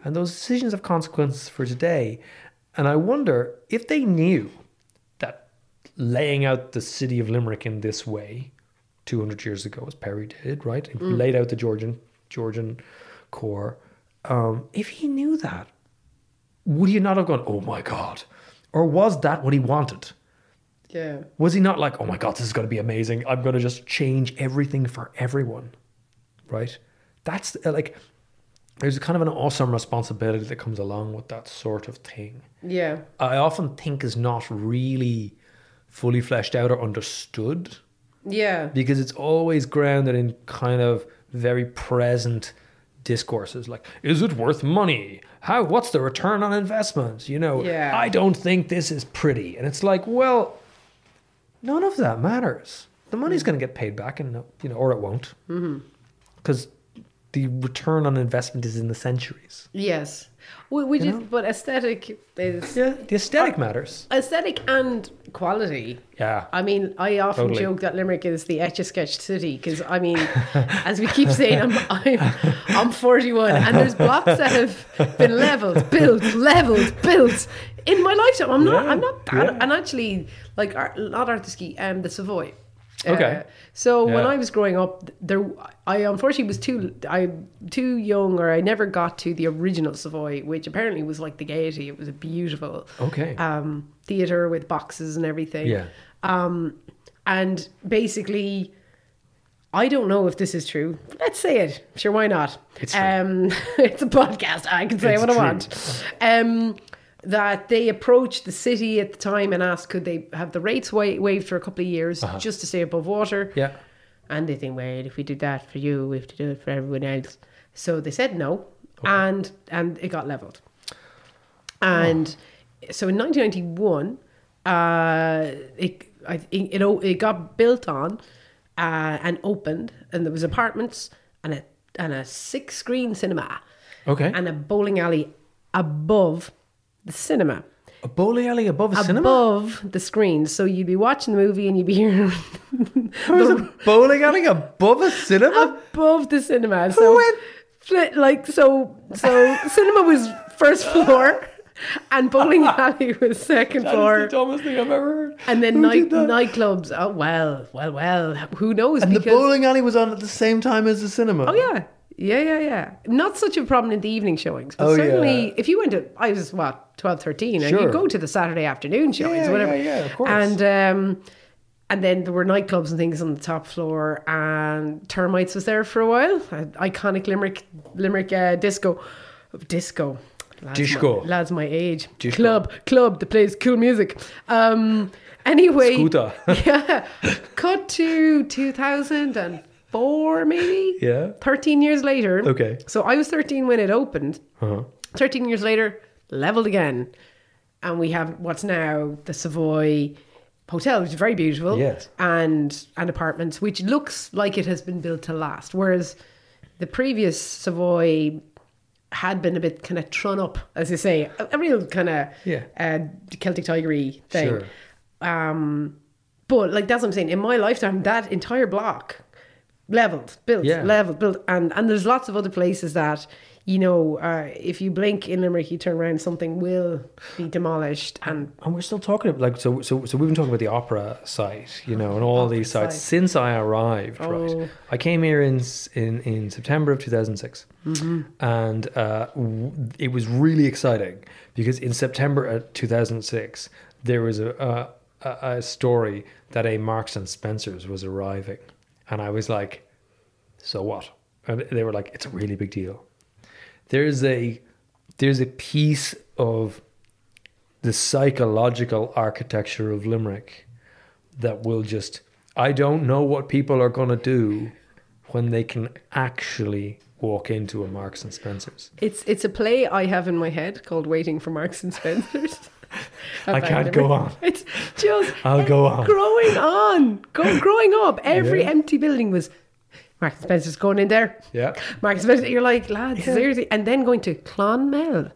And those decisions have consequences for today. And I wonder if they knew that laying out the city of Limerick in this way 200 years ago, as Pery did, right? He laid out the Georgian Georgian core. Um, if he knew that, would he not have gone, oh my God? Or was that what he wanted? Yeah. Was he not like, oh my God, this is going to be amazing. I'm going to just change everything for everyone, right? That's uh, like, there's kind of an awesome responsibility that comes along with that sort of thing. Yeah. I often think is not really fully fleshed out or understood Yeah. because it's always grounded in kind of very present discourses like is it worth money how what's the return on investment you know Yeah. i don't think this is pretty and it's like well none of that matters the money's hmm. going to get paid back and you know or it won't mm-hmm. because the return on investment is in the centuries Yes. You is, know? but aesthetic is yeah the aesthetic uh, matters aesthetic and quality. yeah I mean, I often Totally. joke that Limerick is the etch a sketch city because I mean, as we keep saying, I'm, I'm I'm 41 and there's blocks that have been leveled, built, leveled, built in my lifetime. I'm not, Yeah, I'm not, yeah. and actually, like not Artisky, um, the Savoy. Okay. Uh, so when I was growing up, there I unfortunately was too I too young, or I never got to the original Savoy, which apparently was like the Gaiety. It was a beautiful okay um, theater with boxes and everything. yeah Um, and basically, I don't know if this is true. Let's say it. Sure, why not? It's true. Um, it's a podcast. I can say It's what I true. want. Um, that they approached the city at the time and asked could they have the rates wa- waived for a couple of years Uh-huh. just to stay above water. yeah And they think, wait, if we do that for you, we have to do it for everyone else. So they said no, and and it got leveled. And so in 1991, uh, it, I, it it it got built on uh, and opened, and there was apartments and a and a six screen cinema okay and a bowling alley above the cinema a bowling alley above a cinema above the screen. So you'd be watching the movie and you'd be hearing There's a bowling alley above a cinema above the cinema. So went- like so so cinema was first floor and bowling alley was second That is floor. the dumbest thing I've ever heard. And then Who night nightclubs. Oh well, well, well. Who knows? And the bowling alley was on at the same time as the cinema. Oh yeah, yeah, yeah, yeah. Not such a problem in the evening showings, but Oh, certainly yeah. if you went to, I was what 12, 13, and Sure. you go to the Saturday afternoon showings, Yeah, whatever. yeah, yeah, of course. And um, and then there were nightclubs and things on the top floor, and Termites was there for a while. Iconic Limerick, Limerick uh, disco, disco. Lads Disco. My, lads, my age. Disco. Club, club that plays cool music. Um, anyway, Scooter. yeah. Cut to 2004, maybe? Yeah. 13 years later. Okay. So I was 13 when it opened. Uh-huh. 13 years later, leveled again. And we have what's now the Savoy Hotel, which is very beautiful. Yes. And, and apartments, which looks like it has been built to last. Whereas the previous Savoy had been a bit kind of trun up, as you say, a, a real kind of Yeah. uh, Celtic Tigery thing. Sure. Um, but like that's what I'm saying. In my lifetime, that entire block leveled, built, Yeah. leveled, built, and and there's lots of other places that you know, uh, if you blink in Limerick, you turn around, something will be demolished, and And we're still talking about like so so so we've been talking about the opera site, you know, and all these sites site. since I arrived. Oh. Right, I came here in in in September of two thousand and uh, w- it was really exciting because in September of two thousand six there was a, a a a story that a Marks and Spencers was arriving, and I was like, so what? And they were like, it's a really big deal. There's a there's a piece of the psychological architecture of Limerick that will just I don't know what people are going to do when they can actually walk into a Marks and Spencers. it's it's a play I have in my head called "Waiting for Marks and Spencers." I can't go on. It's just I'll go on. Growing on, go, growing up, every empty building was Mark Spencer's going in there. Yeah. Mark Spencer, you're like, lads, seriously. And then going to Clonmel.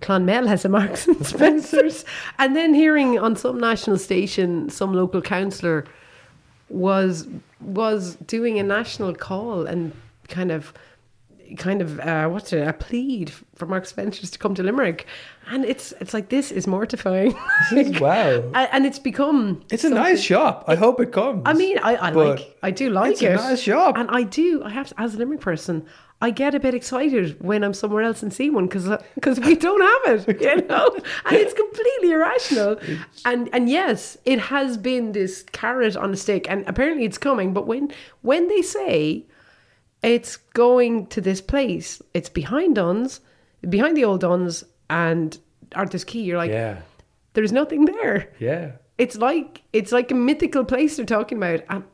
Clonmel has a Marks and Spencer's. and then hearing on some national station, some local councillor was was doing a national call and kind of kind of uh, what's it a plead for Mark Spencer's to come to Limerick, and it's it's like this is mortifying. wow. and, it's become It's a nice shop. I hope it comes. I mean, I, I like, I do like it's it. a nice shop. and I do. I have to, as a Limerick person, I get a bit excited when I'm somewhere else and see one because because uh, we don't have it, you know, and it's completely irrational. And and yes, it has been this carrot on a stick, and apparently it's coming. But when when they say it's going to this place, it's behind Dunnes, behind the old Dunnes, and Arthur's Quay. You're like, yeah. there's nothing there Yeah. it's like it's like a mythical place they're talking about and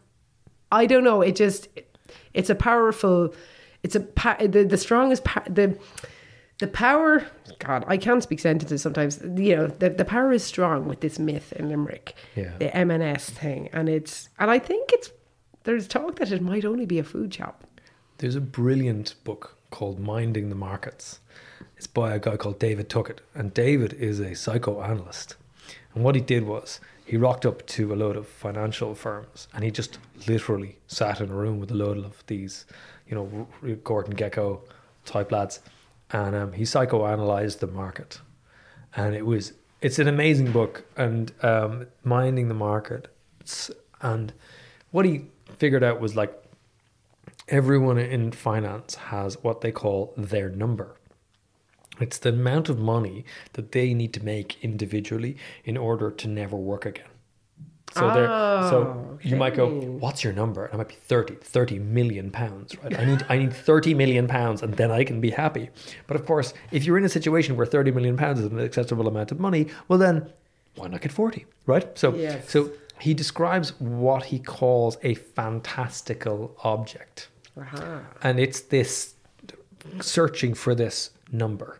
i don't know it just it's a powerful it's a pa- the, the strongest pa- the the power god i can't speak sentences sometimes you know the, the power is strong with this myth in limerick Yeah. the mns thing and it's and i think it's there's talk that it might only be a food shop There's a brilliant book called Minding the Markets. It's by a guy called David Tuckett. And David is a psychoanalyst. And what he did was he rocked up to a load of financial firms and he just literally sat in a room with a load of these, you know, Gordon Gekko type lads. And um, he psychoanalyzed the market. And it was, it's an amazing book. And um, Minding the Market. And what he figured out was like, everyone in finance has what they call their number. It's the amount of money that they need to make individually in order to never work again. So there so oh, you might go, what's your number? And it might be 30, 30 million pounds, right? I need I need 30 million pounds and then I can be happy. But of course, if you're in a situation where 30 million pounds is an acceptable amount of money, well then why not get 40, right? So Yes. so he describes what he calls a fantastical object Aha. and it's this searching for this number.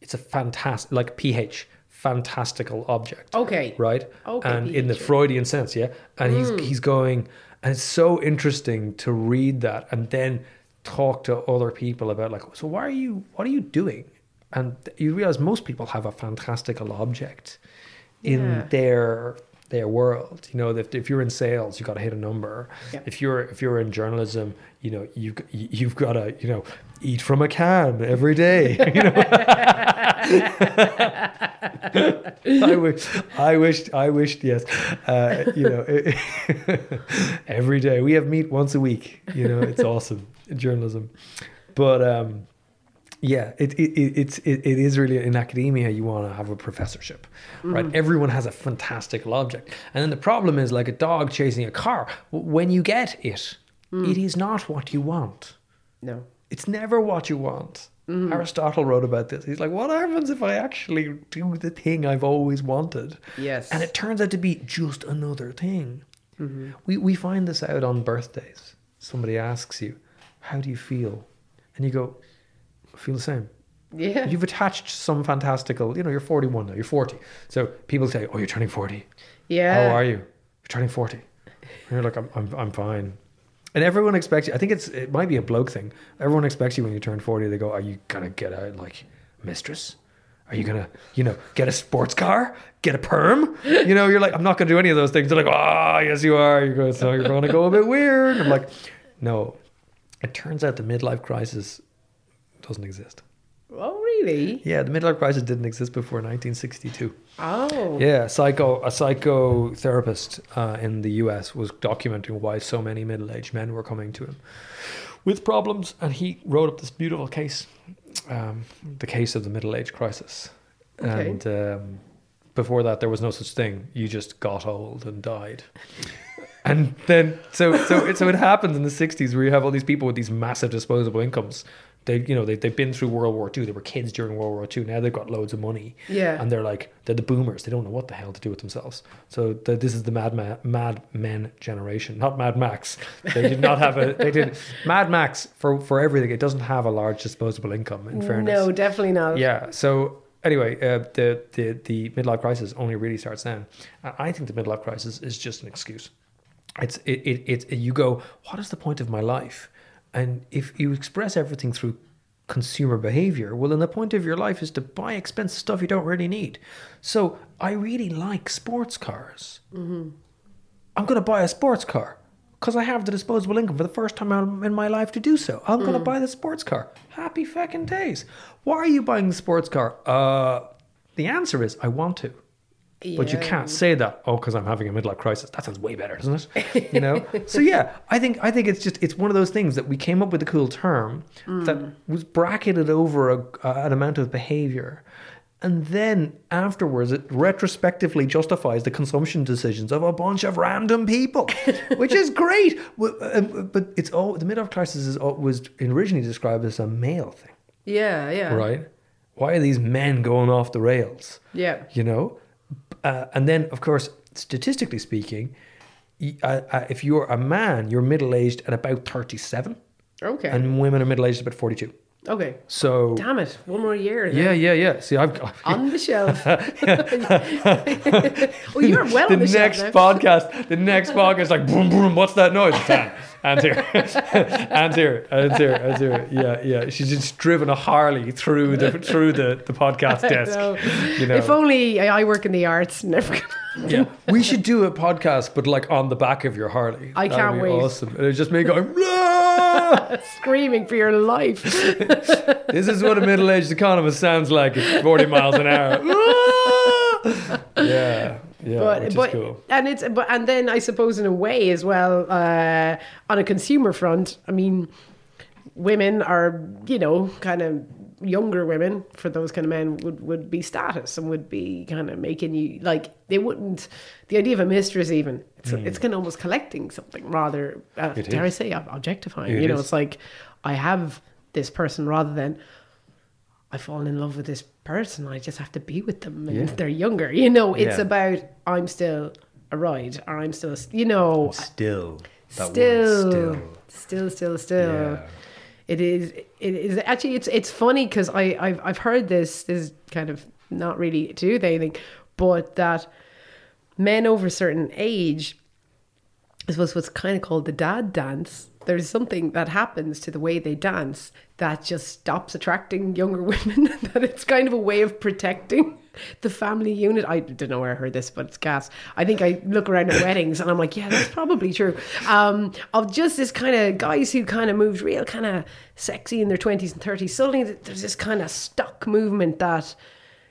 It's a fantastic, like pH, fantastical object. Okay. Right. Okay, And in the. Freudian sense, yeah. And he's hmm. he's going, and it's so interesting to read that and then talk to other people about like, so why are you? What are you doing? And you realize most people have a fantastical object in Yeah. their their world. You know, if, if you're in sales, you've got to hit a number. Yeah. If you're if you're in journalism, you know you you've got to you know eat from a can every day. You know, I wish I wished I wished yes, uh, you know, every day we have meat once a week. You know, it's awesome journalism, but um, yeah, it, it, it it's it, it is really in academia you want to have a professorship, right? Mm-hmm. Everyone has a fantastical object, and then the problem is like a dog chasing a car. When you get it, mm. it is not what you want. no It's never what you want. Mm-hmm. Aristotle wrote about this. He's like, what happens if I actually do the thing I've always wanted? Yes. And it turns out to be just another thing. Mm-hmm. We, we find this out on birthdays. Somebody asks you, how do you feel? And you go, feel the same. yeah You've attached some fantastical, you know, you're 41 now, you're 40. So people say, oh, you're turning 40. yeah How are you? You're turning 40. And you're like, I'm, I'm, I'm fine. And everyone expects you. I think it's it might be a bloke thing. Everyone expects you when you turn 40. They go, Are you going to get a, like, mistress? Are you going to, you know, get a sports car? Get a perm? You know, you're like, I'm not going to do any of those things. They're like, Oh, yes, you are. You're going, so you're going to go a bit weird. I'm like, No. It turns out the midlife crisis doesn't exist. oh really Yeah, the midlife crisis didn't exist before 1962. oh Yeah, psycho a psychotherapist uh, in the U.S. was documenting why so many middle-aged men were coming to him with problems, and he wrote up this beautiful case, um, the case of the middle-age crisis. Okay. And um, before that, there was no such thing. You just got old and died. And then, so so so it happens in the '60s where you have all these people with these massive disposable incomes. They, you know, they they've been through World War II. They were kids during World War II. Now they've got loads of money. Yeah. And they're like they're the boomers. They don't know what the hell to do with themselves. So the, this is the Mad Ma- Mad Men generation, not Mad Max. They did not have a. They did Mad Max for for everything. It doesn't have a large disposable income. In fairness. no definitely not Yeah. So anyway, uh, the the the midlife crisis only really starts then. I think the midlife crisis is just an excuse. it's it, it it's you go what is the point of my life and if you express everything through consumer behavior well then the point of your life is to buy expensive stuff you don't really need. So i really like sports cars. I'm going to buy a sports car because i have the disposable income for the first time in my life to do so. I'm going to buy the sports car. Happy fucking days. Why are you buying the sports car? Uh the answer is i want to but you can't say that. Oh, because I'm having a midlife crisis. That sounds way better, doesn't it? You know. so yeah, I think I think it's just it's one of those things that we came up with a cool term that was bracketed over a, uh, an amount of behavior, and then afterwards it retrospectively justifies the consumption decisions of a bunch of random people, which is great. Um, But it's all the midlife crisis is was originally described as a male thing, Yeah, yeah. right? Why are these men going off the rails? Yeah. you know uh, and then of course statistically speaking uh, uh, if you're a man you're middle-aged at about 37 Okay. and women are middle-aged at about 42 okay. so Damn it. One more year. then. yeah yeah yeah see i've got On the shelf. well, you're well the on the next shelf now. podcast the next podcast like boom boom what's that noise and here and here and here and here yeah yeah she's just driven a harley through the through the the podcast desk know. you know If only I work in the arts. Never. Yeah, we should do a podcast, but like on the back of your Harley. I That'd can't wait. Awesome. And it's just me going. Screaming for your life. this is what a middle-aged economist sounds like at forty miles an hour. Ah! yeah, yeah, but which but cool. and it's but and then I suppose in a way as well uh, on a consumer front. I mean, women are you know kind of younger women for those kind of men would would be status and would be kind of making you like they wouldn't the idea of a mistress even it's it's kind of almost collecting something rather uh, dare I say objectifying It you know is. it's like I have this person rather than I fall in love with this person. I just have to be with them, and Yeah. they're younger. You know, it's Yeah. about I'm still a ride, or I'm still, you know, Still, that still, word still, still, still. Yeah. It is. It is actually. It's it's funny because I I've I've heard this. This is kind of not really to do with anything, but that men over a certain age I suppose what's kind of called the dad dance. There's something that happens to the way they dance that just stops attracting younger women. that it's kind of a way of protecting the family unit. I don't know where I heard this, but it's gas. I think I look around at weddings and I'm like, yeah, that's probably true. Um, of just this kind of guys who kind of moved real kind of sexy in their 20s and 30s. Suddenly there's this kind of stuck movement that,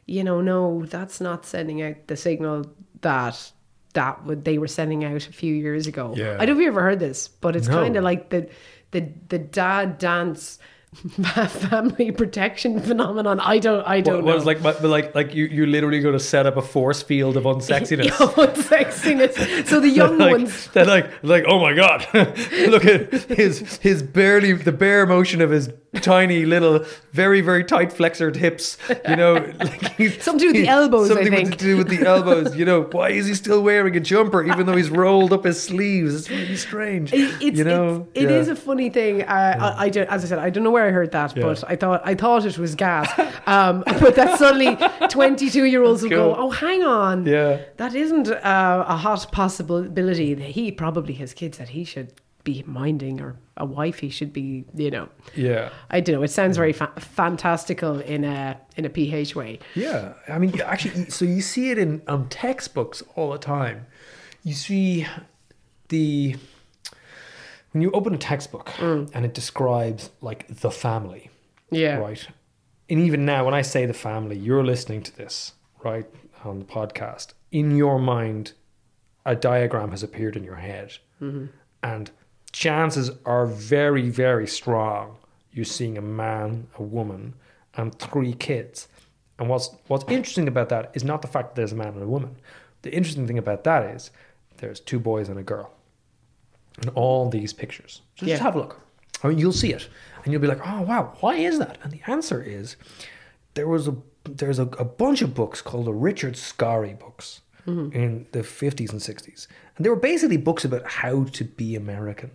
you know, no, that's not sending out the signal that that would they were sending out a few years ago. Yeah. I don't know if you ever heard this, but it's No. kind of like the the the dad dance family protection phenomenon. I don't I don't What, know. what like, but like, like you, you're literally going to set up a force field of unsexiness. Young sexiness. So the young like, ones They're like, like, oh my god, look at his his barely the bare motion of his tiny little, very very tight flexored hips. You know, like Something to do with the he- elbows, I Something think. to do with the elbows. You know, why is he still wearing a jumper even though he's rolled up his sleeves? It's really strange. It's, you know, it's, it Yeah. is a funny thing. Uh, I, I don't, as I said, I don't know where I heard that, Yeah. but I thought I thought it was gas. Um, but that suddenly twenty-two year olds will go, "Oh, hang on, Yeah. that isn't uh, a hot possibility. That he probably has kids that he should be minding, or a wife he should be, you know." Yeah. I don't know. It sounds very fa- fantastical in a in a ph way. Yeah, I mean, actually, so you see it in um, textbooks all the time. You see the when you open a textbook and it describes like the family, Yeah. right? And even now, when I say the family, you're listening to this right on the podcast. In your mind, a diagram has appeared in your head, and chances are very, very strong you're seeing a man, a woman, and three kids. And what's what's interesting about that is not the fact that there's a man and a woman. The interesting thing about that is there's two boys and a girl in all these pictures. So Yeah. just have a look. I mean, you'll see it, and you'll be like, "Oh wow, why is that?" And the answer is there was a there's a, a bunch of books called the Richard Scarry books mm-hmm. in the 50s and 60s, and they were basically books about how to be American.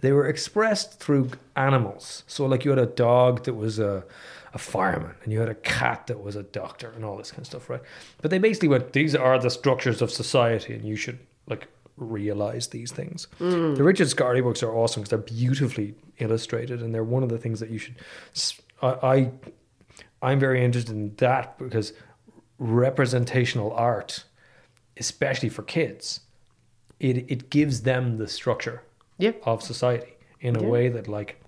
They were expressed through animals. So, like, you had a dog that was a, a fireman, and you had a cat that was a doctor, and all this kind of stuff, right? But they basically went, these are the structures of society, and you should, like, realize these things. Mm. The Richard Scarry books are awesome because they're beautifully illustrated, and they're one of the things that you should. I, I am very interested in that because representational art, especially for kids, it it gives them the structure Yeah. of society in a Yeah. way that like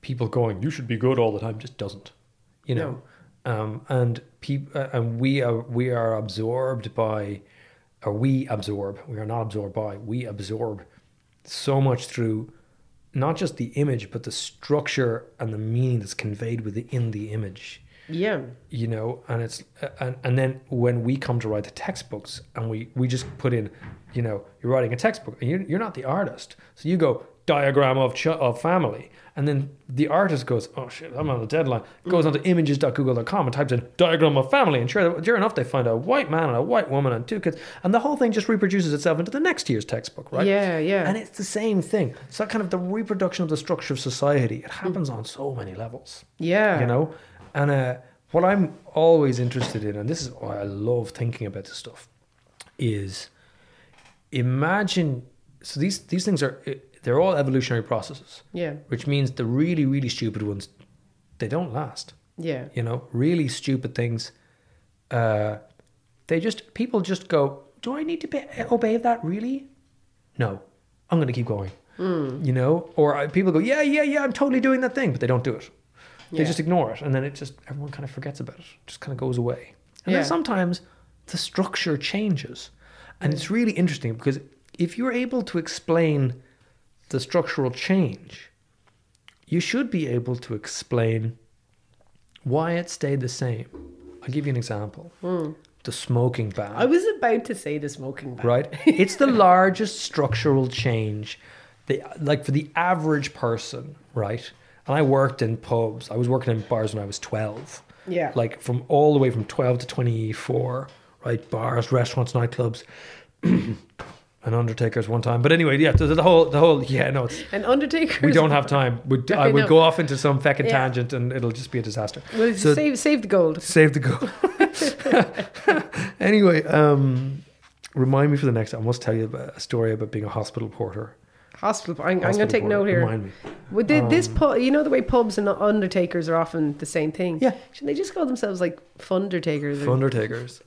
people going you should be good all the time just doesn't you know um and people uh, and we are we are absorbed by or we absorb we are not absorbed by we absorb so much through not just the image but the structure and the meaning that's conveyed within the image Yeah. you know and it's uh, and, and then when we come to write the textbooks and we we just put in you know you're writing a textbook and you're, you're not the artist. So you go diagram of ch- of family and then the artist goes oh shit i'm on a deadline. Mm. Goes onto images.google.com and types in diagram of family and sure, sure enough they find a white man and a white woman and two kids and the whole thing just reproduces itself into the next year's textbook right? Yeah, yeah. and it's the same thing. It's that kind of the reproduction of the structure of society it happens on so many levels. Yeah. you know and uh, what i'm always interested in and this is why i love thinking about this stuff is imagine so these these things are they're all evolutionary processes. Yeah. which means the really really stupid ones they don't last. Yeah. you know really stupid things uh they just people just go do i need to be, obey that really? No. I'm going to keep going. You know? Or uh, people go yeah yeah yeah i'm totally doing that thing but they don't do it they Yeah. just ignore it and then it just everyone kind of forgets about it just kind of goes away and Yeah. then sometimes the structure changes and it's really interesting because if you're able to explain the structural change you should be able to explain why it stayed the same i'll give you an example hmm. the smoking ban I was about to say the smoking ban. right? It's the largest structural change, the, like for the average person, right? And I worked in pubs. I was working in bars when I was 12. Yeah. Like from all the way from 12 to 24, right? Bars, restaurants, nightclubs, and undertakers one time. But anyway, yeah, the, the whole, the whole, yeah, no, it's, And Undertaker. we don't have time. We, I I would go off into some feckin' Yeah. tangent and it'll just be a disaster. Well, So- save save the gold. Save the gold. anyway, um, remind me for the next. I must tell you about a story about being a hospital porter. Hospital. I'm, I'm going to take note here. Remind me. Would they, this Um, pub, you know the way pubs and undertakers are often the same thing. Yeah. Should they just call themselves like fundertakers? Or,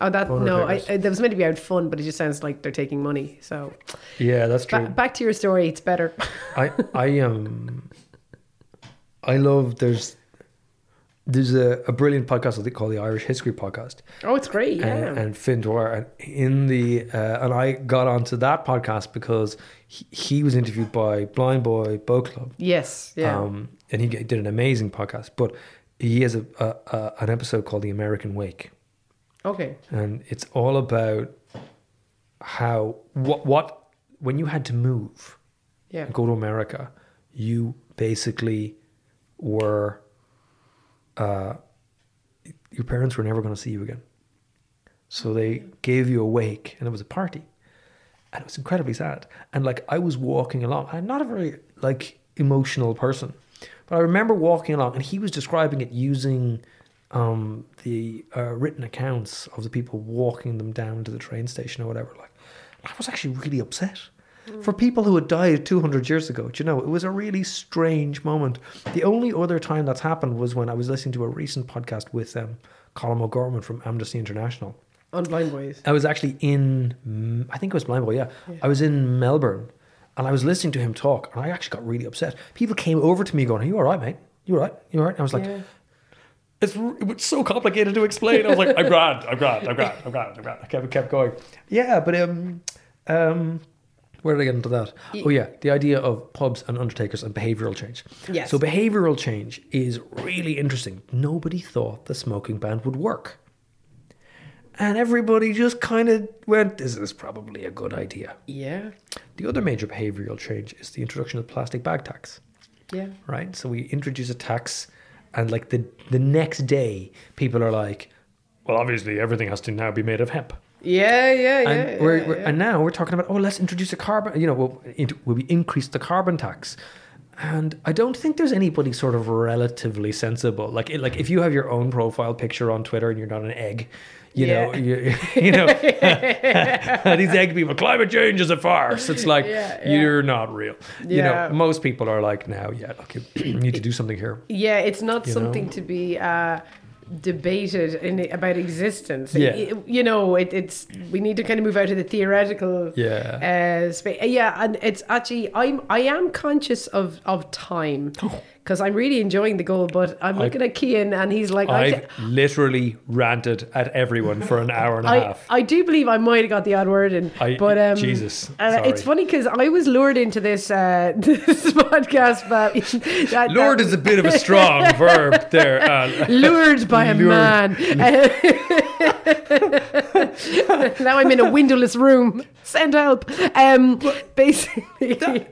oh, that no. I, I, that was meant to be out fun, but it just sounds like they're taking money. So Yeah, that's ba- true. back to your story. It's better. I I um I love there's there's a, a brilliant podcast that they call the Irish History Podcast. Oh, it's great. Yeah. and, and Fin Dwyer. And in the uh, and I got onto that podcast because he, he was interviewed by Blindboy Boatclub. yes. Yeah. Um, and he did an amazing podcast. But he has a, a, a an episode called The American Wake, okay. and it's all about how what what when you had to move Yeah. and go to America, you basically were uh, your parents were never going to see you again. So they gave you a wake, and it was a party, and it was incredibly sad. And like I was walking along, I'm not a very like emotional person, but I remember walking along, and he was describing it using um, the uh, written accounts of the people walking them down to the train station or whatever. Like, I was actually really upset for people who had died 200 years ago. Do you know, it was a really strange moment. The only other time that's happened was when I was listening to a recent podcast with um, Colm O'Gorman from Amnesty International. On Blind Boys. I was actually in, I think it was Blindboy, yeah. I was in Melbourne and I was listening to him talk and I actually got really upset. People came over to me going, Are you all right, mate? You all right? You all right? And I was like, Yeah. it's r- it was so complicated to explain. I was like, I'm grand, I'm grand, I'm grand, I'm grand, I'm grand. I kept, kept going. Yeah, but um, um, where did I get into that? Oh yeah, the idea of pubs and undertakers and behavioural change. Yes. So behavioural change is really interesting. Nobody thought the smoking ban would work. And everybody just kind of went, this is probably a good idea. Yeah. The other major behavioural change is the introduction of the plastic bag tax Yeah. right? So we introduce a tax, and like the the next day, people are like, "Well, obviously, everything has to now be made of hemp." Yeah. Yeah. And yeah. we're, yeah, we're yeah. and now we're talking about, "Oh, let's introduce a carbon." You know, will will we increase the carbon tax? And I don't think there's anybody sort of relatively sensible. Like, like if you have your own profile picture on Twitter and you're not an egg, You know, you, you know, these egg people, climate change is a farce. It's like Yeah, yeah. you're not real. You know, most people are like, now, yeah, look, you, need to do something here. Yeah, it's not You something know? to be uh, debated in about existence. Yeah. Y- you know, it, it's we need to kind of move out of the theoretical. Yeah. Uh, space. Yeah, and it's actually I'm I am conscious of of time because I'm really enjoying the goal, but I'm I- looking at Kian and he's like, I, literally ranted at everyone for an hour and a I, half. I do believe I might have got the odd word in, I- but um, Jesus, uh, it's funny because I was lured into this uh, this podcast, but that, Lured that- is a bit of a strong verb there. Uh, lured by a Lured. man. now I'm in a windowless room. Send help. Um, basically,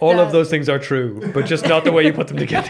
all of those things are true, but just not the way you put them together.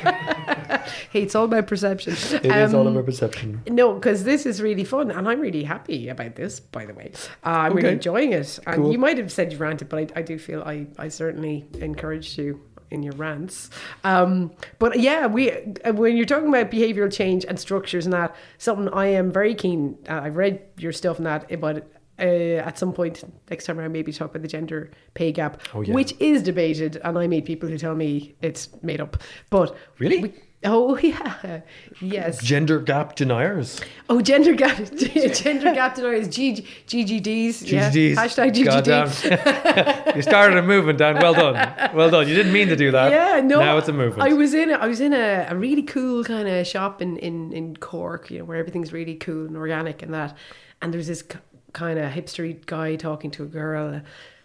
hey, it's all about perception. It is all Um, about perception. No, because this is really fun, and I'm really happy about this. By the way, uh, I'm really enjoying it. And Cool. you might have said you ranted, but I, I do feel I, I certainly encouraged you in your rants. Um, but yeah, we uh, when you're talking about behavioural change and structures and that, something I am very keen. Uh, I've read your stuff and that, but. Uh, at some point next time around, maybe talk about the gender pay gap, Oh, yeah. which is debated, and I meet people who tell me it's made up. But Really? we- oh yeah, yes. Gender gap deniers. Oh, gender gap, gender gap deniers, G, GGDs, yeah. GGDs. hashtag GGD. You started a movement, Dan. Well done. Well done. You didn't mean to do that. Yeah, no. Now it's a movement. I was in a, I was in a, a really cool kind of shop in, in, in Cork, you know, where everything's really cool and organic and that. And there's this kind of hipstery guy talking to a girl uh,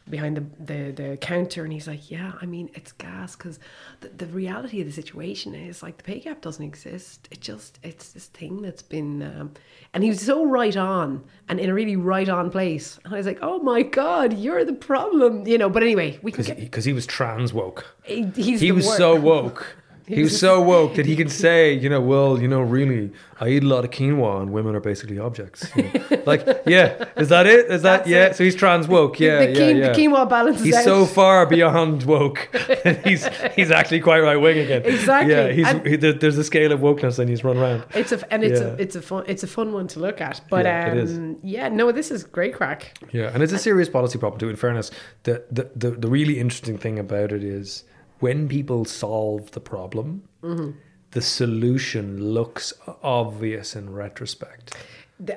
behind the, the, the counter, and he's like, "Yeah, I mean, it's gas because the, the reality of the situation is like the pay gap doesn't exist. It just it's this thing that's been." Um, and he was so right on and in a really right on place. And I was like, "Oh my god, you're the problem," you know. But anyway, we can get. Because he was trans woke. he- He's He was wor- so woke. He was so woke that he can say, you know, well, you know, really, I eat a lot of quinoa and women are basically objects. you know. like, yeah, is that it? Is that That's yeah? it. So he's trans woke. Yeah, the, yeah, yeah. the quinoa balances He's out. so far beyond woke. he's he's actually quite right wing again. Exactly. Yeah, he's he, there- there's a scale of wokeness and he's run around. It's a and it's Yeah. a it's a fun it's a fun one to look at. But Yeah, um, yeah, no, this is great crack. Yeah, and it's a serious policy problem too. In fairness, the the the, the really interesting thing about it is when people solve the problem, Mm-hmm. the solution looks obvious in retrospect.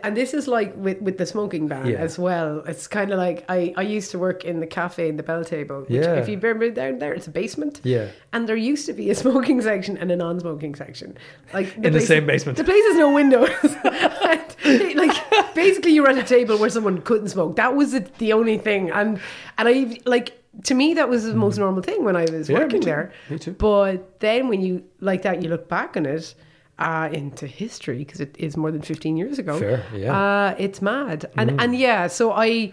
And this is like with, with the smoking ban Yeah. as well. It's kind of like I, I used to work in the cafe in the Belltable. Which Yeah. If you remember down there, it's a basement. Yeah. And there used to be a smoking section and a non-smoking section. Like In the same basement. The place has no windows. And, like basically, you were at a table where someone couldn't smoke. That was it, the only thing. And and I like to me that was the most normal thing when I was Mm. Yeah, me working too. there. Me too. But then when you like that, you look back on it uh, into history because it is more than fifteen years ago. Fair, yeah. Mm. Uh, it's mad, and and yeah. So I.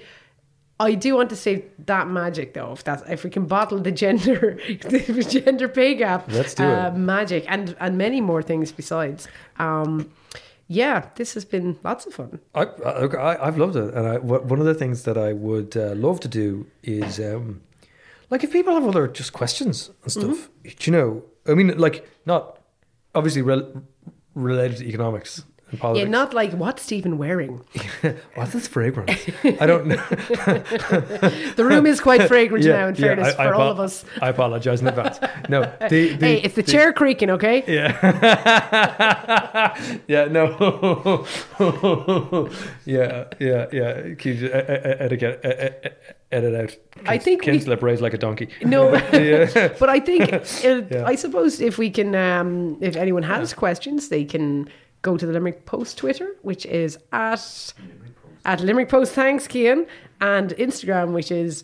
I do want to save that magic though. If that's if we can bottle the gender the gender pay gap, Let's do uh, it. magic and and many more things besides. Um, yeah, this has been lots of fun. I, I I've loved it, and I, one of the things that I would uh, love to do is, um, like, if people have other just questions and stuff, Mm-hmm. do you know, I mean, like, not obviously rel- related to economics and Politics. Yeah, not like what's Stephen wearing. What's this fragrance? I don't know. The room is quite fragrant now. In yeah, fairness, I- I for all of us. I apologize in advance. No, the, the, hey, it's the, chair creaking, okay? Yeah. yeah, no. yeah, yeah, yeah. Keep etiquette, edit out. I think we- Kinslip raised like a donkey. No, but I think it, Yeah. I suppose if we can, um, if anyone has questions, they can go to the Limerick Post Twitter, which is at at Limerick Post. Thanks, Kian, and Instagram, which is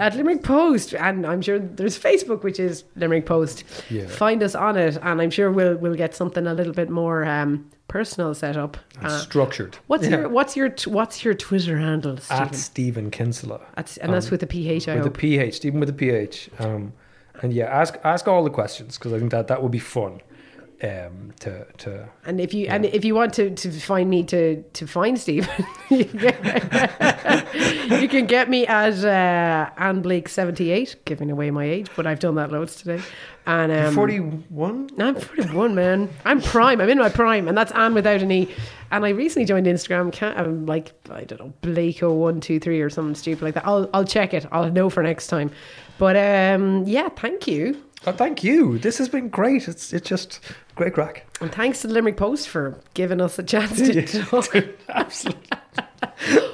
at Limerick Post, and I'm sure there's Facebook, which is Limerick Post. Yeah. Find us on it, and I'm sure we'll we'll get something a little bit more um, personal set up. Uh, Structured. what's Yeah. your what's your t- what's your Twitter handle, Stephen? At Stephen Kinsella. At- and that's um, with a PH, I with hope. a PH, Stephen with a PH. Um, and yeah, ask ask all the questions because I think that that would be fun. Um, to to And if you and if you want to, to find me to to find Stephen, you can get me at uh, Ann Blake seventy eight, giving away my age, but I've done that loads today. And um, forty one. I'm 41, man. I'm prime. I'm in my prime, and that's Ann without an E. And I recently joined Instagram. Can't, I'm like I don't know Blakeo one two three or something stupid like that. I'll I'll check it. I'll know for next time. But um, yeah, thank you, Oh, thank you. This has been great. It's it's just great crack. and thanks to the Limerick Post for giving us a chance to talk. Absolutely.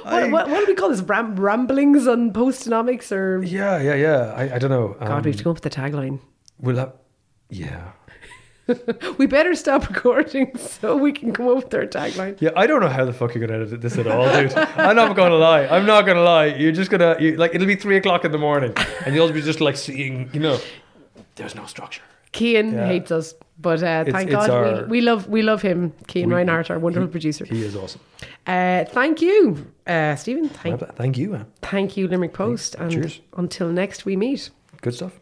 What, what, what do we call this? Ram- ramblings on postonomics or Yeah, yeah, yeah. I, I don't know. God, Um, we have to come up with the tagline. We'll have. Yeah. We better stop recording so we can come up with our tagline. Yeah, I don't know how the fuck you're gonna edit this at all, dude. I'm not gonna lie. I'm not gonna lie. You're just gonna you, like it'll be three o'clock in the morning, and you'll be just like seeing, you know, there's no structure. Kean Yeah. hates us, but uh, thank it's God our- we, we love we love him, Kean We- Reinhardt, our wonderful producer. He is awesome. Uh, thank you, uh, Stephen. Thank, Thank you, man. thank you, Limerick Post. And Cheers. until next we meet. Good stuff.